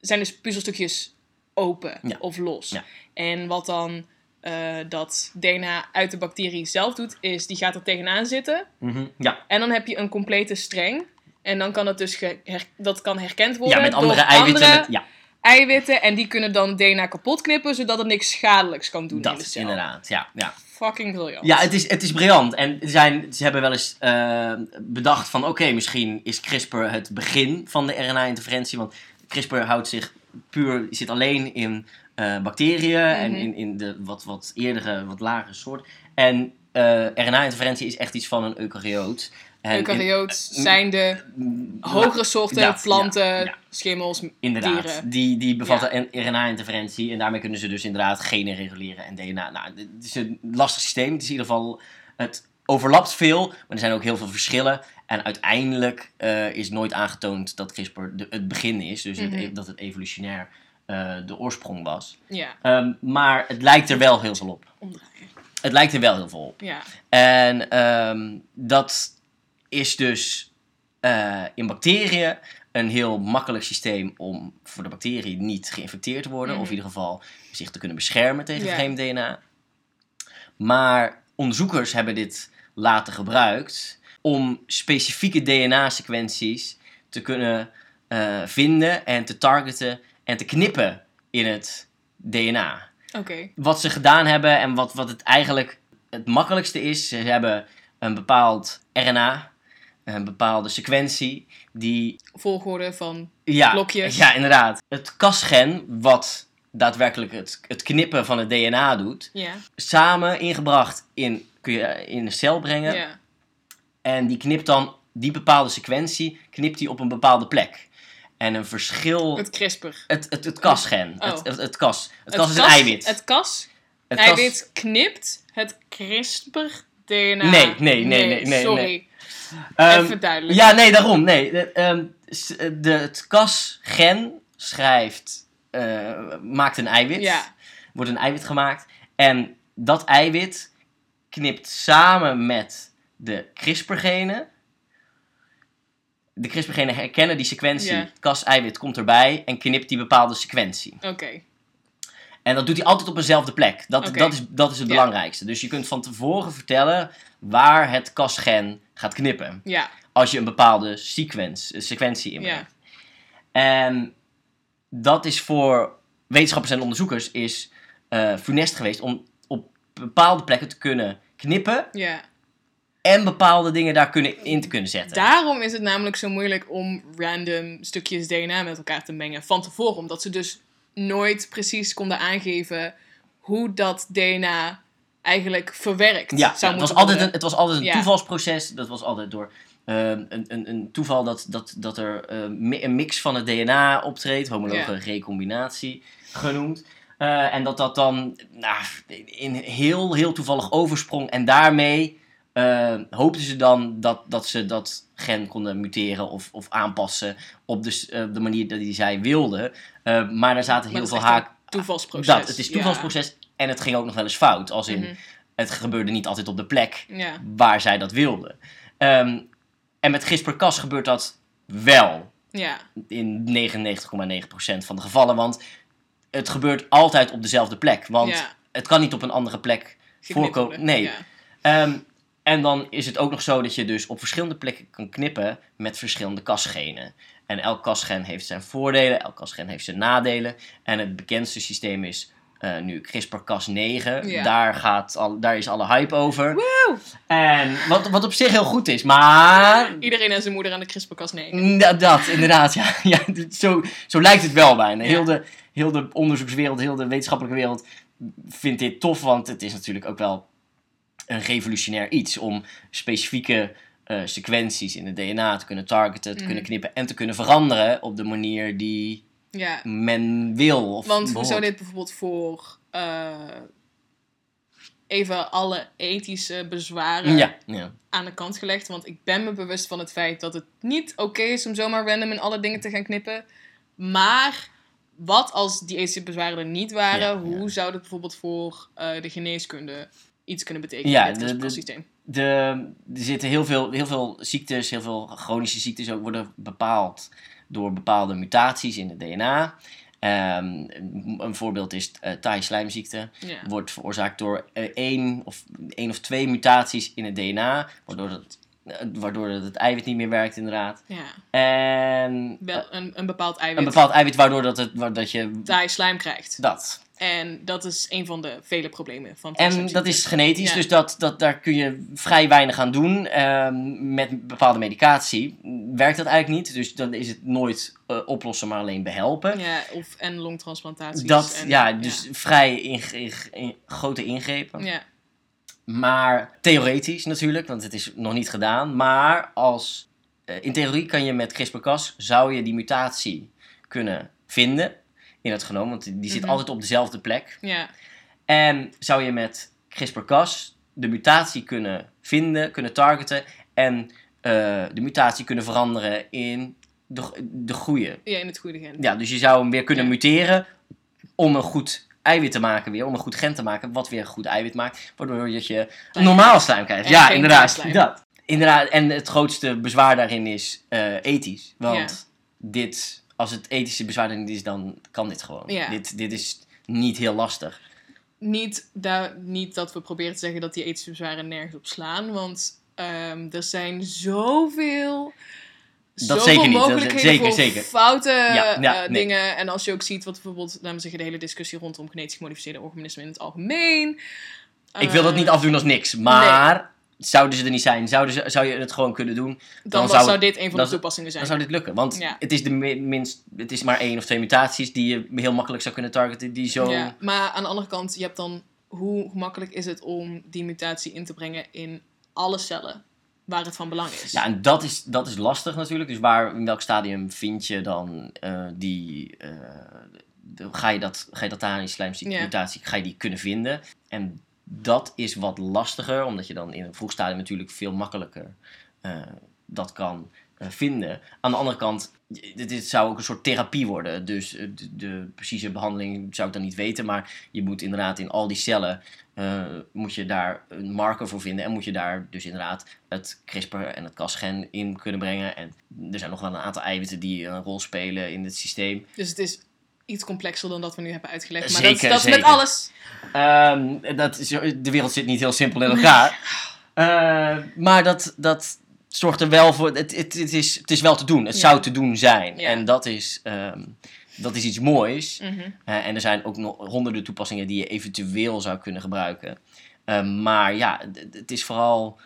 [SPEAKER 1] zijn dus puzzelstukjes open
[SPEAKER 2] Ja.
[SPEAKER 1] of los.
[SPEAKER 2] Ja.
[SPEAKER 1] En wat dan eh, dat DNA uit de bacterie zelf doet, is die gaat er tegenaan zitten.
[SPEAKER 2] Mhm, Ja,
[SPEAKER 1] En dan heb je een complete streng. En dan kan het dus dat kan herkend worden
[SPEAKER 2] ja met andere
[SPEAKER 1] door
[SPEAKER 2] eiwitten.
[SPEAKER 1] andere
[SPEAKER 2] met- ja,
[SPEAKER 1] eiwitten. En die kunnen dan DNA kapot knippen, zodat het niks schadelijks kan doen in de
[SPEAKER 2] dat
[SPEAKER 1] cel.
[SPEAKER 2] inderdaad. Ja, ja.
[SPEAKER 1] Fucking briljant.
[SPEAKER 2] ja het, is, het is briljant. En zijn, ze hebben wel eens eh, bedacht van... Oké, misschien is CRISPR het begin van de RNA-interferentie. Want CRISPR houdt zich puur... zit alleen in eh, bacteriën en
[SPEAKER 1] Mhm.
[SPEAKER 2] in, in de wat, wat eerdere, wat lagere soorten. En eh, RNA-interferentie is echt iets van een eukaryoot.
[SPEAKER 1] Eukaryoot zijn de hogere soorten
[SPEAKER 2] Ja,
[SPEAKER 1] planten,
[SPEAKER 2] ja, ja.
[SPEAKER 1] schimmels,
[SPEAKER 2] Inderdaad,
[SPEAKER 1] dieren.
[SPEAKER 2] die, die bevatten een RNA-interferentie en daarmee kunnen ze dus inderdaad genen reguleren en DNA. Nou, het is een lastig systeem. Het is in ieder geval, het overlapt veel, maar er zijn ook heel veel verschillen. En uiteindelijk eh, is nooit aangetoond dat CRISPR de, het begin is, dus het-
[SPEAKER 1] Mhm.
[SPEAKER 2] dat het evolutionair eh, de oorsprong was.
[SPEAKER 1] Ja,
[SPEAKER 2] Ehm, maar het lijkt er wel heel veel op.
[SPEAKER 1] omdraaien.
[SPEAKER 2] Het lijkt er wel heel veel op.
[SPEAKER 1] Ja.
[SPEAKER 2] En ehm, dat is dus eh, in bacteriën een heel makkelijk systeem om voor de bacterie niet geïnfecteerd te worden.
[SPEAKER 1] Mhm.
[SPEAKER 2] Of in ieder geval zich te kunnen beschermen tegen
[SPEAKER 1] Ja.
[SPEAKER 2] vreemd DNA. Maar onderzoekers hebben dit later gebruikt om specifieke DNA-sequenties te kunnen eh, vinden en te targeten en te knippen in het DNA
[SPEAKER 1] Oké.
[SPEAKER 2] wat ze gedaan hebben en wat, wat het eigenlijk het makkelijkste is. Ze hebben een bepaald RNA, een bepaalde sequentie, die...
[SPEAKER 1] Volgorde van
[SPEAKER 2] Ja,
[SPEAKER 1] Blokjes.
[SPEAKER 2] ja inderdaad. Het Cas-gen, wat daadwerkelijk het, het knippen van het DNA doet,
[SPEAKER 1] ja.
[SPEAKER 2] samen ingebracht in, kun je in een cel brengen.
[SPEAKER 1] Ja.
[SPEAKER 2] En die knipt dan die bepaalde sequentie, knipt die op een bepaalde plek. En een verschil...
[SPEAKER 1] Het CRISPR.
[SPEAKER 2] Het, het, het Cas-gen.
[SPEAKER 1] Oh.
[SPEAKER 2] Het, het, het Cas. Het, Cas is een eiwit.
[SPEAKER 1] Het kas
[SPEAKER 2] Het
[SPEAKER 1] eiwit knipt het CRISPR-DNA.
[SPEAKER 2] Nee, nee, nee, nee, nee,
[SPEAKER 1] Sorry.
[SPEAKER 2] Ehm,
[SPEAKER 1] Even duidelijk.
[SPEAKER 2] Ja, nee, daarom. Nee. De, ehm, de, het Cas-gen schrijft, eh, maakt een eiwit.
[SPEAKER 1] Ja.
[SPEAKER 2] Wordt een eiwit gemaakt. En dat eiwit knipt samen met de CRISPR-genen. De CRISPR-genen herkennen die sequentie.
[SPEAKER 1] Ja.
[SPEAKER 2] Het Cas-eiwit komt erbij en knipt die bepaalde sequentie.
[SPEAKER 1] Oké.
[SPEAKER 2] En dat doet hij altijd op eenzelfde plek. Dat, dat, is, dat is het
[SPEAKER 1] Ja.
[SPEAKER 2] belangrijkste. Dus je kunt van tevoren vertellen waar het Cas-gen gaat knippen.
[SPEAKER 1] Ja.
[SPEAKER 2] als je een bepaalde sequence, sequentie inbrengt. En dat is voor wetenschappers en onderzoekers is eh funest geweest om op bepaalde plekken te kunnen knippen
[SPEAKER 1] Ja.
[SPEAKER 2] En bepaalde dingen daar kunnen in te kunnen zetten.
[SPEAKER 1] Daarom is het namelijk zo moeilijk om random stukjes DNA met elkaar te mengen van tevoren. Omdat ze dus nooit precies konden aangeven hoe dat DNA eigenlijk verwerkt
[SPEAKER 2] Ja,
[SPEAKER 1] zou
[SPEAKER 2] ja, het, was
[SPEAKER 1] moeten
[SPEAKER 2] altijd een,
[SPEAKER 1] worden.
[SPEAKER 2] het was altijd een
[SPEAKER 1] Ja.
[SPEAKER 2] toevalsproces. Dat was altijd door eh, een, een, een toeval dat, dat, dat er eh, mi- een mix van het DNA optreedt, homologe
[SPEAKER 1] Ja.
[SPEAKER 2] recombinatie genoemd. Eh, en dat dat dan nou, in heel, heel toevallig oversprong. En daarmee eh, hoopten ze dan dat, dat ze dat gen konden muteren of, of aanpassen op de, s- eh, de manier die zij wilden. Eh, maar daar zaten heel
[SPEAKER 1] dat
[SPEAKER 2] veel haak.
[SPEAKER 1] toevalsproces.
[SPEAKER 2] Dat, het is toevalsproces en het ging ook nog wel eens fout. Als
[SPEAKER 1] Ja.
[SPEAKER 2] in,
[SPEAKER 1] Mhm.
[SPEAKER 2] het gebeurde niet altijd op de plek
[SPEAKER 1] Ja.
[SPEAKER 2] waar zij dat wilden. Ehm, en met CRISPR-Cas gebeurt dat wel
[SPEAKER 1] Ja.
[SPEAKER 2] in 99,9% van de gevallen, want het gebeurt altijd op dezelfde plek. Want
[SPEAKER 1] Ja.
[SPEAKER 2] het kan niet op een andere plek voorkomen. Nee.
[SPEAKER 1] Ja.
[SPEAKER 2] En dan is het ook nog zo dat je dus op verschillende plekken kan knippen met verschillende kasgenen. En elk kasgen heeft zijn voordelen, elk kasgen heeft zijn nadelen. En het bekendste systeem is eh, nu CRISPR-Cas9.
[SPEAKER 1] Ja.
[SPEAKER 2] Daar, gaat al, daar is alle hype over. En wat, wat op zich heel goed is, maar...
[SPEAKER 1] Iedereen en zijn moeder aan de CRISPR-Cas nee.
[SPEAKER 2] Mm, Dat, dat, inderdaad. Ja, [laughs] ja, zo, zo lijkt het wel bijna. Heel, de, heel de onderzoekswereld, heel de wetenschappelijke wereld vindt dit tof. Want het is natuurlijk ook wel een revolutionair iets om specifieke eh, sequenties in het DNA te kunnen targeten, te
[SPEAKER 1] Mhm.
[SPEAKER 2] kunnen knippen en te kunnen veranderen op de manier die
[SPEAKER 1] Ja.
[SPEAKER 2] men wil. Of
[SPEAKER 1] Want hoe zou dit bijvoorbeeld voor eh, even alle ethische bezwaren
[SPEAKER 2] Ja, ja.
[SPEAKER 1] aan de kant gelegd? Want ik ben me bewust van het feit dat het niet oké is om zomaar random in alle dingen te gaan knippen. Maar wat als die ethische bezwaren er niet waren? Hoe zou dat bijvoorbeeld voor eh, de geneeskunde iets kunnen betekenen
[SPEAKER 2] Ja,
[SPEAKER 1] in dit
[SPEAKER 2] de- de- er zitten heel veel, heel veel ziektes, heel veel chronische ziektes ook worden bepaald door bepaalde mutaties in het DNA. Ehm, een, voorbeeld is uh, taai-slijmziekte.
[SPEAKER 1] Ja.
[SPEAKER 2] Wordt veroorzaakt door eh, één, of, één of twee mutaties in het DNA, waardoor het, eh, waardoor het eiwit niet meer werkt inderdaad.
[SPEAKER 1] ja.
[SPEAKER 2] En
[SPEAKER 1] Wel een, een bepaald eiwit
[SPEAKER 2] een bepaald eiwit waardoor dat, het, dat je
[SPEAKER 1] taai slijm krijgt.
[SPEAKER 2] dat.
[SPEAKER 1] En dat is een van de vele problemen van
[SPEAKER 2] En dat is genetisch,
[SPEAKER 1] Ja.
[SPEAKER 2] dus dat, dat, daar kun je vrij weinig aan doen. Ehm, met bepaalde medicatie werkt dat eigenlijk niet. Dus dan is het nooit eh, oplossen, maar alleen behelpen.
[SPEAKER 1] Ja, of en longtransplantaties.
[SPEAKER 2] dat,
[SPEAKER 1] en,
[SPEAKER 2] ja, dus vrij in- grote ingrepen.
[SPEAKER 1] Ja.
[SPEAKER 2] Maar theoretisch natuurlijk, want het is nog niet gedaan. Maar als, eh, in theorie kan je met CRISPR-Cas, zou je die mutatie kunnen vinden in het genoom. Want die zit
[SPEAKER 1] Mhm.
[SPEAKER 2] altijd op dezelfde plek.
[SPEAKER 1] ja,
[SPEAKER 2] En zou je met CRISPR-Cas de mutatie kunnen vinden, kunnen targeten en eh, de mutatie kunnen veranderen in de, de goede.
[SPEAKER 1] ja, in het goede gen.
[SPEAKER 2] Ja, dus je zou hem weer kunnen
[SPEAKER 1] Ja.
[SPEAKER 2] muteren om een goed eiwit te maken weer, om een goed gen te maken, wat weer een goed eiwit maakt, waardoor je je een normaal slijm krijgt.
[SPEAKER 1] En
[SPEAKER 2] Ja, inderdaad.
[SPEAKER 1] slijm.
[SPEAKER 2] Dat. Inderdaad, en het grootste bezwaar daarin is eh, ethisch. Want
[SPEAKER 1] Ja.
[SPEAKER 2] dit, als het ethische bezwaar niet is, dan kan dit gewoon.
[SPEAKER 1] Ja.
[SPEAKER 2] Dit, dit is niet heel lastig.
[SPEAKER 1] Niet, daar, niet dat we proberen te zeggen dat die ethische bezwaren nergens op slaan, want ehm, er zijn zoveel.
[SPEAKER 2] Dat
[SPEAKER 1] zoveel
[SPEAKER 2] zeker niet, dat zeker,
[SPEAKER 1] voor
[SPEAKER 2] zeker.
[SPEAKER 1] foute
[SPEAKER 2] Ja, ja,
[SPEAKER 1] eh,
[SPEAKER 2] nee.
[SPEAKER 1] dingen. En als je ook ziet wat bijvoorbeeld, laten we zeggen, de hele discussie rondom genetisch gemodificeerde organismen in het algemeen.
[SPEAKER 2] Ik wil dat
[SPEAKER 1] Eh,
[SPEAKER 2] niet afdoen als niks, maar zouden ze er niet zijn, zouden ze, zou je het gewoon kunnen doen,
[SPEAKER 1] Dan,
[SPEAKER 2] zou
[SPEAKER 1] zou, dit een van de toepassingen zijn.
[SPEAKER 2] dan zou dit lukken. Want
[SPEAKER 1] Ja.
[SPEAKER 2] het, is de mi- minst, het is maar één of twee mutaties die je heel makkelijk zou kunnen targeten, die zo...
[SPEAKER 1] Ja, maar aan de andere kant, je hebt dan hoe makkelijk is het om die mutatie in te brengen in alle cellen waar het van belang is.
[SPEAKER 2] Ja, en dat is, dat is lastig natuurlijk. Dus waar, in welk stadium vind je dan eh, die... eh, ga je dat, ga je dat aan die slijmziekte
[SPEAKER 1] Ja.
[SPEAKER 2] mutatie, ga je die kunnen vinden? En dat is wat lastiger, omdat je dan in een vroeg stadium natuurlijk veel makkelijker eh, dat kan eh, vinden. Aan de andere kant, dit, zou ook een soort therapie worden. Dus eh, de, precieze behandeling zou ik dan niet weten, maar je moet inderdaad in al die cellen moet je daar een marker voor vinden en moet je daar dus inderdaad het CRISPR en het Cas-gen in kunnen brengen. En er zijn nog wel een aantal eiwitten die een rol spelen in het systeem.
[SPEAKER 1] Dus het is iets complexer dan dat we nu hebben uitgelegd. Maar
[SPEAKER 2] Zeker,
[SPEAKER 1] dat, dat is met alles.
[SPEAKER 2] Ehm, dat is, de wereld zit niet heel simpel in elkaar. [laughs] Eh, maar dat, dat zorgt er wel voor. Het, het, het, is, het is wel te doen. Het
[SPEAKER 1] Ja.
[SPEAKER 2] zou te doen zijn.
[SPEAKER 1] Ja.
[SPEAKER 2] En dat is, ehm, dat is iets moois.
[SPEAKER 1] Mhm.
[SPEAKER 2] Eh, en er zijn ook nog honderden toepassingen die je eventueel zou kunnen gebruiken. Ehm, maar ja, het is vooral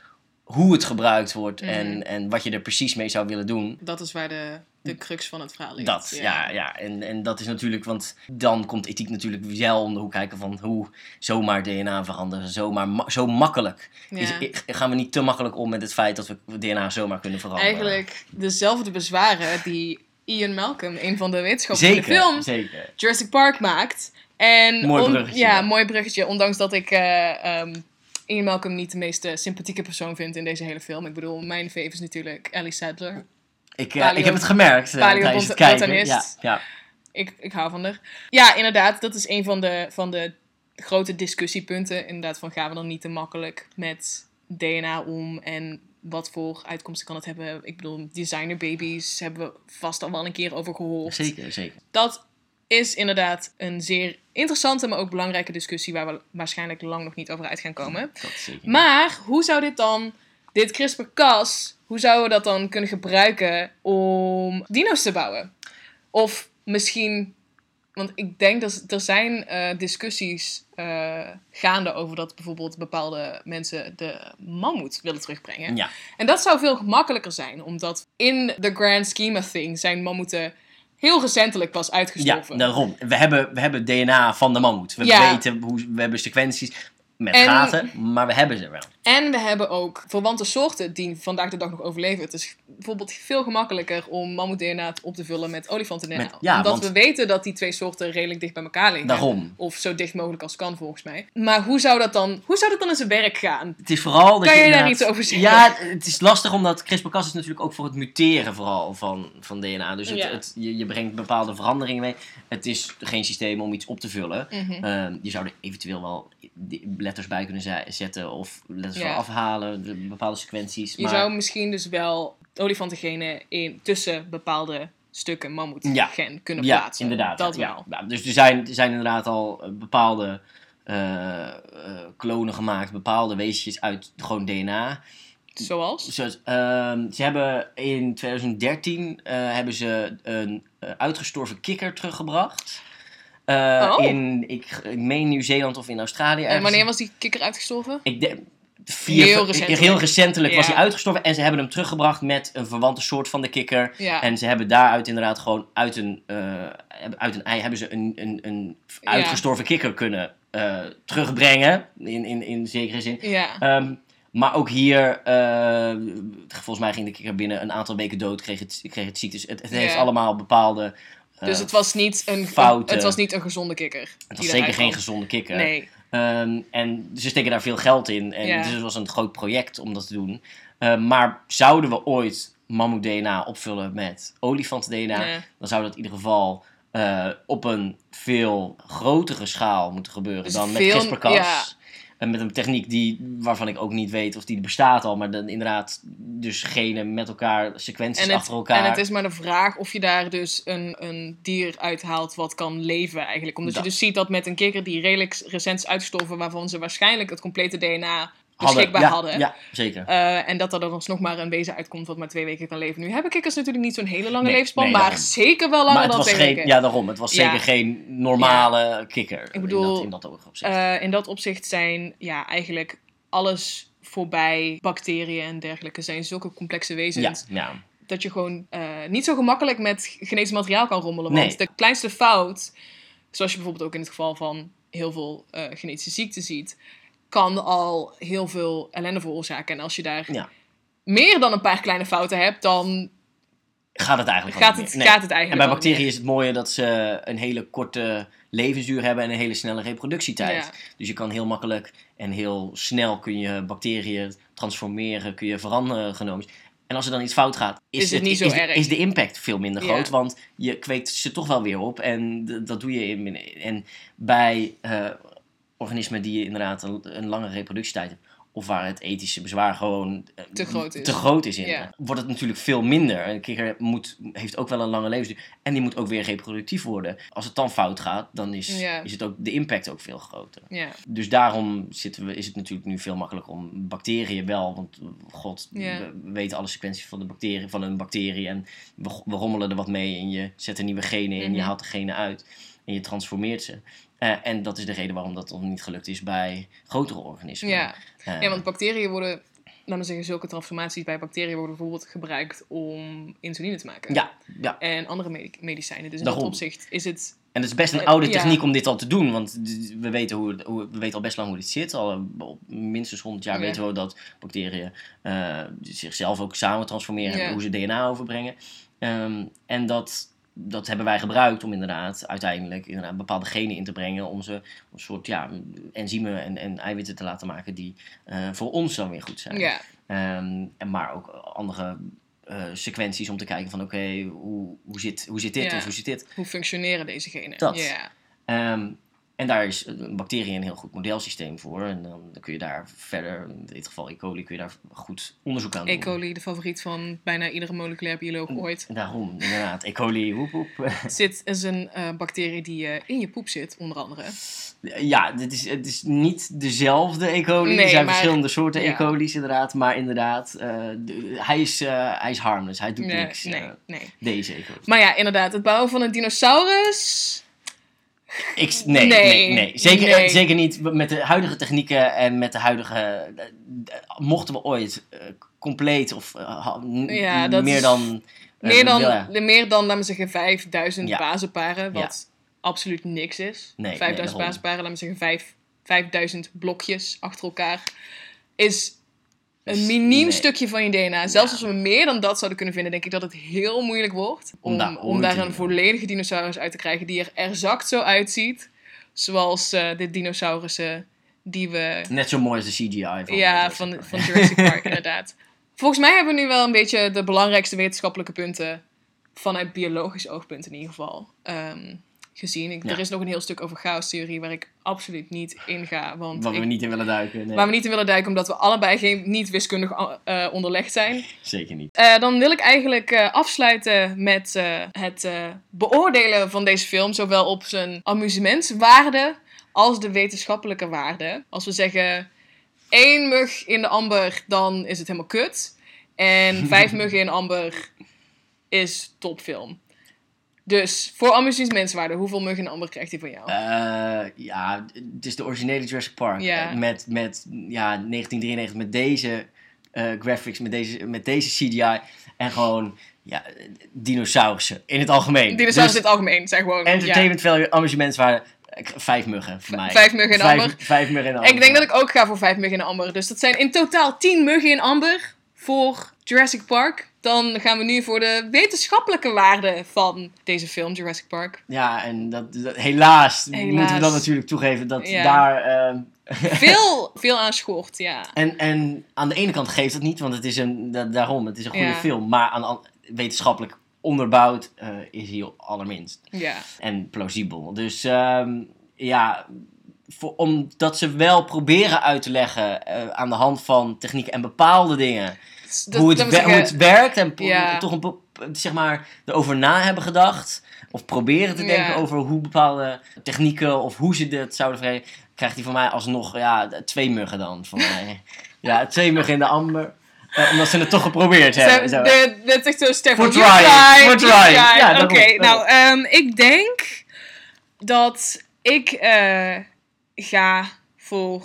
[SPEAKER 2] hoe het gebruikt wordt
[SPEAKER 1] Mhm.
[SPEAKER 2] en, en wat je er precies mee zou willen doen.
[SPEAKER 1] Dat is waar de, de crux van het verhaal ligt.
[SPEAKER 2] Dat, ja, ja. En, en dat is natuurlijk, want dan komt ethiek natuurlijk wel om de hoek kijken van hoe zomaar DNA veranderen, zomaar ma- zo makkelijk. Is,
[SPEAKER 1] Ja.
[SPEAKER 2] gaan we niet te makkelijk om met het feit dat we DNA zomaar kunnen veranderen?
[SPEAKER 1] Eigenlijk dezelfde bezwaren die Ian Malcolm, een van de wetenschappers in de film,
[SPEAKER 2] zeker.
[SPEAKER 1] Jurassic Park maakt. En
[SPEAKER 2] Mooi bruggetje,
[SPEAKER 1] Ja, mooi bruggetje. Ondanks dat ik eh ehm, Ian Malcolm niet de meest sympathieke persoon vind in deze hele film. Ik bedoel, mijn fave is natuurlijk Ellie Sattler.
[SPEAKER 2] Ik, eh, ik heb het gemerkt eh, tijdens het kijken. Ja, ja.
[SPEAKER 1] Ik, ik hou van haar. Ja, inderdaad. Dat is een van de, van de grote discussiepunten. Inderdaad, van gaan we dan niet te makkelijk met DNA om en wat voor uitkomsten kan het hebben. Ik bedoel, designer babies hebben we vast al wel een keer over gehoord.
[SPEAKER 2] Zeker, zeker.
[SPEAKER 1] Dat is inderdaad een zeer interessante, maar ook belangrijke discussie waar we waarschijnlijk lang nog niet over uit gaan komen.
[SPEAKER 2] Dat zeker.
[SPEAKER 1] Maar hoe zou dit dan, dit CRISPR-Cas, hoe zouden we dat dan kunnen gebruiken om dino's te bouwen? Of misschien, want ik denk dat er zijn eh, discussies eh, gaande over dat bijvoorbeeld bepaalde mensen de mammoet willen terugbrengen.
[SPEAKER 2] Ja,
[SPEAKER 1] En dat zou veel gemakkelijker zijn, omdat in the grand scheme of things zijn mammoeten heel recentelijk pas
[SPEAKER 2] ja,
[SPEAKER 1] uitgestorven.
[SPEAKER 2] daarom. We hebben, we hebben DNA van de mammoet. We
[SPEAKER 1] Ja.
[SPEAKER 2] weten hoe, we hebben sequenties met
[SPEAKER 1] En-
[SPEAKER 2] gaten, maar we hebben ze wel.
[SPEAKER 1] En we hebben ook verwante soorten die vandaag de dag nog overleven. Het is bijvoorbeeld veel gemakkelijker om mammoet-DNA op te vullen met
[SPEAKER 2] ja,
[SPEAKER 1] Omdat
[SPEAKER 2] want-
[SPEAKER 1] we weten dat die twee soorten redelijk dicht bij elkaar liggen.
[SPEAKER 2] Daarom.
[SPEAKER 1] Of zo dicht mogelijk als kan, volgens mij. Maar hoe zou dat dan, hoe zou dat dan in zijn werk gaan?
[SPEAKER 2] Het is vooral dat
[SPEAKER 1] Kan je daar iets over zeggen?
[SPEAKER 2] Ja, het is lastig omdat CRISPR-Cas is natuurlijk ook voor het muteren vooral van, van DNA. Dus het,
[SPEAKER 1] Ja.
[SPEAKER 2] het, je, je brengt bepaalde veranderingen mee. Het is geen systeem om iets op te vullen.
[SPEAKER 1] Mhm.
[SPEAKER 2] Ehm, je zou er eventueel wel letters bij kunnen ze- zetten of letters
[SPEAKER 1] Ja.
[SPEAKER 2] van afhalen, de- bepaalde sequenties.
[SPEAKER 1] Je
[SPEAKER 2] maar
[SPEAKER 1] zou misschien dus wel olifantengenen in, tussen bepaalde stukken mammoet
[SPEAKER 2] Ja.
[SPEAKER 1] gen kunnen
[SPEAKER 2] ja,
[SPEAKER 1] plaatsen.
[SPEAKER 2] inderdaad.
[SPEAKER 1] Dat
[SPEAKER 2] ja,
[SPEAKER 1] wel.
[SPEAKER 2] Ja, dus er zijn, er zijn inderdaad al eh, bepaalde eh, eh, klonen gemaakt, bepaalde weesjes uit gewoon DNA.
[SPEAKER 1] Zoals?
[SPEAKER 2] Zoals, ehm, ze hebben in 2013 eh, hebben ze een uitgestorven kikker teruggebracht. Eh,
[SPEAKER 1] Oh.
[SPEAKER 2] in, ik, ik meen Nieuw-Zeeland of in Australië.
[SPEAKER 1] En wanneer was die kikker uitgestorven?
[SPEAKER 2] Ik denk, vier,
[SPEAKER 1] Heel
[SPEAKER 2] heel
[SPEAKER 1] recentelijk.
[SPEAKER 2] recentelijk, was hij uitgestorven. En ze hebben hem teruggebracht met een verwante soort van de kikker.
[SPEAKER 1] Ja.
[SPEAKER 2] En ze hebben daaruit inderdaad gewoon uit een, eh, uit een ei hebben ze een, een, een
[SPEAKER 1] Ja.
[SPEAKER 2] uitgestorven kikker kunnen eh, terugbrengen. In, in, in zekere zin. Ehm, maar ook hier, volgens mij ging de kikker binnen een aantal weken dood, kreeg het, kreeg het ziektes. Het, het heeft allemaal bepaalde. Eh,
[SPEAKER 1] Dus het was niet een, het was niet een gezonde kikker.
[SPEAKER 2] het was zeker geen gezonde kikker.
[SPEAKER 1] Nee.
[SPEAKER 2] Ehm, en ze steken daar veel geld in. En
[SPEAKER 1] Ja.
[SPEAKER 2] dus het was een groot project om dat te doen. Ehm, maar zouden we ooit mammoet DNA opvullen met olifant DNA,
[SPEAKER 1] Nee.
[SPEAKER 2] dan zou dat in ieder geval eh, op een veel grotere schaal moeten gebeuren
[SPEAKER 1] Dus
[SPEAKER 2] dan met CRISPR-Cas.
[SPEAKER 1] ja.
[SPEAKER 2] En met een techniek die, waarvan ik ook niet weet of die bestaat al, maar dan inderdaad dus genen met elkaar, sequenties
[SPEAKER 1] het,
[SPEAKER 2] achter elkaar.
[SPEAKER 1] en het is maar de vraag of je daar dus een, een dier uithaalt wat kan leven eigenlijk. Omdat
[SPEAKER 2] Dat.
[SPEAKER 1] je dus ziet dat met een kikker die redelijk recent is uitgestorven, waarvan ze waarschijnlijk het complete DNA beschikbaar hadden.
[SPEAKER 2] Ja, zeker.
[SPEAKER 1] Eh, en dat er dan alsnog maar een wezen uitkomt wat maar twee weken kan leven. Nu hebben kikkers natuurlijk niet zo'n hele lange
[SPEAKER 2] Nee,
[SPEAKER 1] maar
[SPEAKER 2] daarom.
[SPEAKER 1] zeker wel langer dan twee
[SPEAKER 2] geen,
[SPEAKER 1] weken.
[SPEAKER 2] ja, daarom. Het was
[SPEAKER 1] Ja.
[SPEAKER 2] zeker geen normale kikker.
[SPEAKER 1] Ik bedoel,
[SPEAKER 2] in dat, in dat opzicht.
[SPEAKER 1] Eh, in dat opzicht zijn ja, eigenlijk alles voorbij bacteriën en dergelijke zijn zulke complexe wezens.
[SPEAKER 2] ja.
[SPEAKER 1] dat je gewoon eh, niet zo gemakkelijk met genetisch materiaal kan rommelen. Want
[SPEAKER 2] Nee.
[SPEAKER 1] de kleinste fout, zoals je bijvoorbeeld ook in het geval van heel veel genetische ziekten ziet, kan al heel veel ellende veroorzaken. En als je daar
[SPEAKER 2] Ja.
[SPEAKER 1] meer dan een paar kleine fouten hebt, dan
[SPEAKER 2] Gaat het eigenlijk
[SPEAKER 1] gaat het.
[SPEAKER 2] Nee.
[SPEAKER 1] gaat het
[SPEAKER 2] En
[SPEAKER 1] eigenlijk
[SPEAKER 2] bij
[SPEAKER 1] al niet
[SPEAKER 2] bacteriën is het mooie dat ze een hele korte levensduur hebben en een hele snelle reproductietijd.
[SPEAKER 1] Ja.
[SPEAKER 2] Dus je kan heel makkelijk en heel snel kun je bacteriën transformeren, kun je veranderen genomen. En als er dan iets fout gaat, is,
[SPEAKER 1] Is het niet zo
[SPEAKER 2] is, de-
[SPEAKER 1] erg.
[SPEAKER 2] is de impact veel minder
[SPEAKER 1] Ja.
[SPEAKER 2] groot. Want je kweekt ze toch wel weer op. En dat doe je in. En bij eh, organismen die inderdaad een, een lange reproductietijd hebben, of waar het ethische bezwaar gewoon eh,
[SPEAKER 1] Te groot is.
[SPEAKER 2] te groot is in.
[SPEAKER 1] Ja.
[SPEAKER 2] Wordt het natuurlijk veel minder. Een kikker moet, heeft ook wel een lange levensduur. En die moet ook weer reproductief worden. Als het dan fout gaat, dan is,
[SPEAKER 1] Ja.
[SPEAKER 2] is het ook, de impact ook veel groter.
[SPEAKER 1] Ja.
[SPEAKER 2] Dus daarom zitten we, is het natuurlijk nu veel makkelijker om bacteriën wel. Want god,
[SPEAKER 1] Ja.
[SPEAKER 2] we, we weten alle sequenties van, de bacterie, van een bacterie. En we, we rommelen er wat mee. En je zet er nieuwe genen in. Je
[SPEAKER 1] Mhm.
[SPEAKER 2] haalt de genen uit. En je transformeert ze. Eh, en dat is de reden waarom dat nog niet gelukt is bij grotere organismen.
[SPEAKER 1] Ja.
[SPEAKER 2] Eh,
[SPEAKER 1] ja, want bacteriën worden, laten we zeggen, zulke transformaties bij bacteriën worden bijvoorbeeld gebruikt om insuline te maken.
[SPEAKER 2] ja, ja,
[SPEAKER 1] En andere medi- medicijnen. Dus in
[SPEAKER 2] Daarom.
[SPEAKER 1] dat opzicht is het.
[SPEAKER 2] En het is best een oude
[SPEAKER 1] ja.
[SPEAKER 2] techniek om dit al te doen. Want we weten, hoe, we weten al best lang hoe dit zit. Al eh, op minstens 100 jaar
[SPEAKER 1] Ja.
[SPEAKER 2] weten we dat bacteriën zichzelf ook samen transformeren.
[SPEAKER 1] Ja.
[SPEAKER 2] En hoe ze DNA overbrengen. Ehm, en dat, dat hebben wij gebruikt om inderdaad uiteindelijk inderdaad bepaalde genen in te brengen. Om ze een soort ja, enzymen en, en eiwitten te laten maken die eh, voor ons dan weer goed zijn.
[SPEAKER 1] Ja,
[SPEAKER 2] Ehm, en maar ook andere eh, sequenties om te kijken van oké, hoe, hoe, zit, hoe zit dit
[SPEAKER 1] Ja.
[SPEAKER 2] of hoe zit dit?
[SPEAKER 1] hoe functioneren deze genen?
[SPEAKER 2] Dat.
[SPEAKER 1] Ja.
[SPEAKER 2] Ehm, en daar is een bacterie een heel goed modelsysteem voor. En dan, kun je daar verder, in dit geval E. coli, kun je daar goed onderzoek aan doen.
[SPEAKER 1] E. coli, de favoriet van bijna iedere moleculair bioloog ooit.
[SPEAKER 2] Daarom, inderdaad. E. coli, woep woep. [laughs]
[SPEAKER 1] Zit is een eh, bacterie die eh, in je poep zit, onder andere.
[SPEAKER 2] ja, dit is, het is niet dezelfde E. coli.
[SPEAKER 1] Nee,
[SPEAKER 2] er zijn
[SPEAKER 1] maar-
[SPEAKER 2] verschillende soorten
[SPEAKER 1] ja.
[SPEAKER 2] E. coli's inderdaad. Maar inderdaad, eh, de- hij, is, hij is harmless. Hij doet
[SPEAKER 1] Nee,
[SPEAKER 2] niks.
[SPEAKER 1] nee, nee.
[SPEAKER 2] deze E. coli.
[SPEAKER 1] Maar ja, inderdaad, het bouwen van een dinosaurus.
[SPEAKER 2] Ik, nee, nee,
[SPEAKER 1] Nee,
[SPEAKER 2] nee. Zeker,
[SPEAKER 1] nee.
[SPEAKER 2] eh, zeker niet met de huidige technieken en met de huidige... eh, mochten we ooit eh, compleet of
[SPEAKER 1] Ja, dat
[SPEAKER 2] meer dan...
[SPEAKER 1] Meer dan,
[SPEAKER 2] ja.
[SPEAKER 1] meer dan, laten we zeggen, 5000
[SPEAKER 2] Ja.
[SPEAKER 1] bazenparen, wat absoluut niks is.
[SPEAKER 2] Nee, nee,
[SPEAKER 1] 5000
[SPEAKER 2] daarom.
[SPEAKER 1] bazenparen, laten we zeggen, vijf- 5000 blokjes achter elkaar, is een
[SPEAKER 2] Is-
[SPEAKER 1] miniem
[SPEAKER 2] nee.
[SPEAKER 1] stukje van je DNA. Zelfs
[SPEAKER 2] Ja.
[SPEAKER 1] als we meer dan dat zouden kunnen vinden, denk ik dat het heel moeilijk wordt om,
[SPEAKER 2] Om daar
[SPEAKER 1] om daar een volledige dinosaurus uit te krijgen die er exact zo uitziet, zoals eh, de dinosaurussen die we
[SPEAKER 2] Net zo mooi als de CGI van
[SPEAKER 1] ja,
[SPEAKER 2] Jurassic
[SPEAKER 1] van, van Jurassic Park, [laughs] inderdaad. Volgens mij hebben we nu wel een beetje de belangrijkste wetenschappelijke punten, vanuit biologisch oogpunt in ieder geval, ehm, gezien. Ik,
[SPEAKER 2] Ja.
[SPEAKER 1] Er is nog een heel stuk over chaostheorie waar ik absoluut niet in ga. Want
[SPEAKER 2] Waar we niet in willen duiken. Nee,
[SPEAKER 1] waar we niet in willen duiken, omdat we allebei geen, niet wiskundig eh, onderlegd zijn.
[SPEAKER 2] zeker niet.
[SPEAKER 1] Eh, dan wil ik eigenlijk eh, afsluiten met het beoordelen van deze film, zowel op zijn amusementswaarde als de wetenschappelijke waarde. Als we zeggen één mug in de amber, dan is het helemaal kut. En [laughs] vijf muggen in amber is topfilm. Dus voor amusementswaarde, hoeveel muggen in amber krijgt hij van jou?
[SPEAKER 2] Eh, ja, het is de originele Jurassic Park.
[SPEAKER 1] Ja.
[SPEAKER 2] Eh, Met, met ja, 1993, met deze eh, graphics, met deze, met deze CGI. En gewoon, ja, dinosaurussen in het algemeen.
[SPEAKER 1] Dinosaurus
[SPEAKER 2] Dus
[SPEAKER 1] in het algemeen zijn gewoon. ja.
[SPEAKER 2] Entertainment value, amusementswaarde, eh, vijf muggen voor mij.
[SPEAKER 1] Vijf muggen in
[SPEAKER 2] Vijf-
[SPEAKER 1] amber.
[SPEAKER 2] Vijf muggen in amber.
[SPEAKER 1] Ik denk dat ik ook ga voor vijf muggen in amber. Dus dat zijn in totaal 10 muggen in amber voor Jurassic Park. Dan gaan we nu voor de wetenschappelijke waarde van deze film, Jurassic Park.
[SPEAKER 2] Ja, en dat, dat- helaas,
[SPEAKER 1] Helaas.
[SPEAKER 2] moeten we dan natuurlijk toegeven dat
[SPEAKER 1] Ja.
[SPEAKER 2] daar... ehm,
[SPEAKER 1] Veel, [laughs] veel aan schort, ja.
[SPEAKER 2] En, en aan de ene kant geeft het niet, want het is een, da- daarom, het is een goede
[SPEAKER 1] Ja.
[SPEAKER 2] film. Maar aan wetenschappelijk onderbouwd eh, is hij allerminst.
[SPEAKER 1] Ja,
[SPEAKER 2] En plausibel. Dus ehm, ja, voor, omdat ze wel proberen uit te leggen eh, aan de hand van techniek en bepaalde dingen.
[SPEAKER 1] Dat-
[SPEAKER 2] hoe, het
[SPEAKER 1] dat
[SPEAKER 2] we-
[SPEAKER 1] we
[SPEAKER 2] hoe het
[SPEAKER 1] zeggen-
[SPEAKER 2] werkt en
[SPEAKER 1] Ja.
[SPEAKER 2] toch een, zeg maar erover na hebben gedacht. Of proberen te denken
[SPEAKER 1] Ja.
[SPEAKER 2] over hoe bepaalde technieken of hoe ze dit zouden vergeten. Krijgt hij van mij alsnog ja, twee muggen dan. Van [laughs] mij. ja, twee muggen in de amber. Eh, omdat ze het toch geprobeerd hebben. Zo.
[SPEAKER 1] Dit is echt zo.
[SPEAKER 2] For
[SPEAKER 1] you
[SPEAKER 2] trying, trying. Ja,
[SPEAKER 1] Oké, nou, ehm, ik denk dat ik eh, ga voor...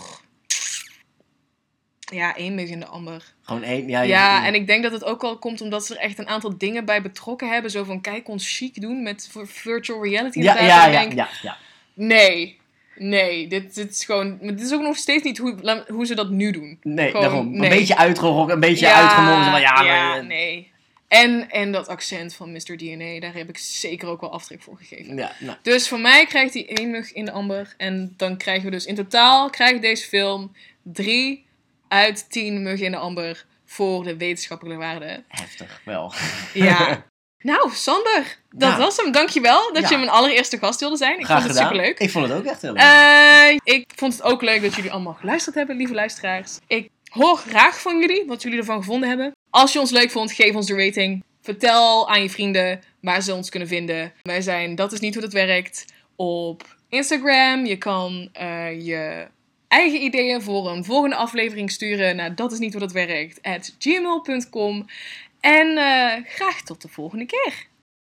[SPEAKER 1] Ja, één mug in de amber.
[SPEAKER 2] Gewoon één. Ja,
[SPEAKER 1] Ja,
[SPEAKER 2] je-
[SPEAKER 1] en ik denk dat het ook wel komt omdat ze er echt een aantal dingen bij betrokken hebben. Zo van, kijk ons chic doen met vir- virtual reality.
[SPEAKER 2] ja, ja, ja,
[SPEAKER 1] denk,
[SPEAKER 2] ja, ja.
[SPEAKER 1] Nee, nee, dit, dit is gewoon... maar Dit is ook nog steeds niet hoe, hoe ze dat nu doen.
[SPEAKER 2] Nee,
[SPEAKER 1] Gewoon,
[SPEAKER 2] daarom.
[SPEAKER 1] nee.
[SPEAKER 2] Een beetje uitgerokken, een beetje uitgemolken. Ja, maar, eh,
[SPEAKER 1] nee. En, en dat accent van Mr. DNA, daar heb ik zeker ook wel aftrek voor gegeven.
[SPEAKER 2] Ja, nou,
[SPEAKER 1] Dus voor mij krijgt hij één mug in de amber. En dan krijgen we dus in totaal, krijgt deze film drie uit tien muggen in de amber voor de wetenschappelijke waarde.
[SPEAKER 2] heftig wel.
[SPEAKER 1] Ja. [laughs] nou, Sander, dat
[SPEAKER 2] Ja.
[SPEAKER 1] was hem. Dankjewel dat
[SPEAKER 2] Ja.
[SPEAKER 1] je mijn allereerste gast wilde zijn. Ik
[SPEAKER 2] Graag
[SPEAKER 1] vond het
[SPEAKER 2] gedaan.
[SPEAKER 1] superleuk.
[SPEAKER 2] Ik vond het ook echt heel leuk.
[SPEAKER 1] Eh, ik vond het ook leuk dat jullie allemaal geluisterd hebben, lieve luisteraars. Ik hoor graag van jullie wat jullie ervan gevonden hebben. Als je ons leuk vond, geef ons de rating. Vertel aan je vrienden waar ze ons kunnen vinden. Wij zijn Dat is niet hoe dat werkt op Instagram. Je kan eh, je eigen ideeën voor een volgende aflevering sturen naar dat is niet hoe dat werkt at gmail.com. En eh, graag tot de volgende keer.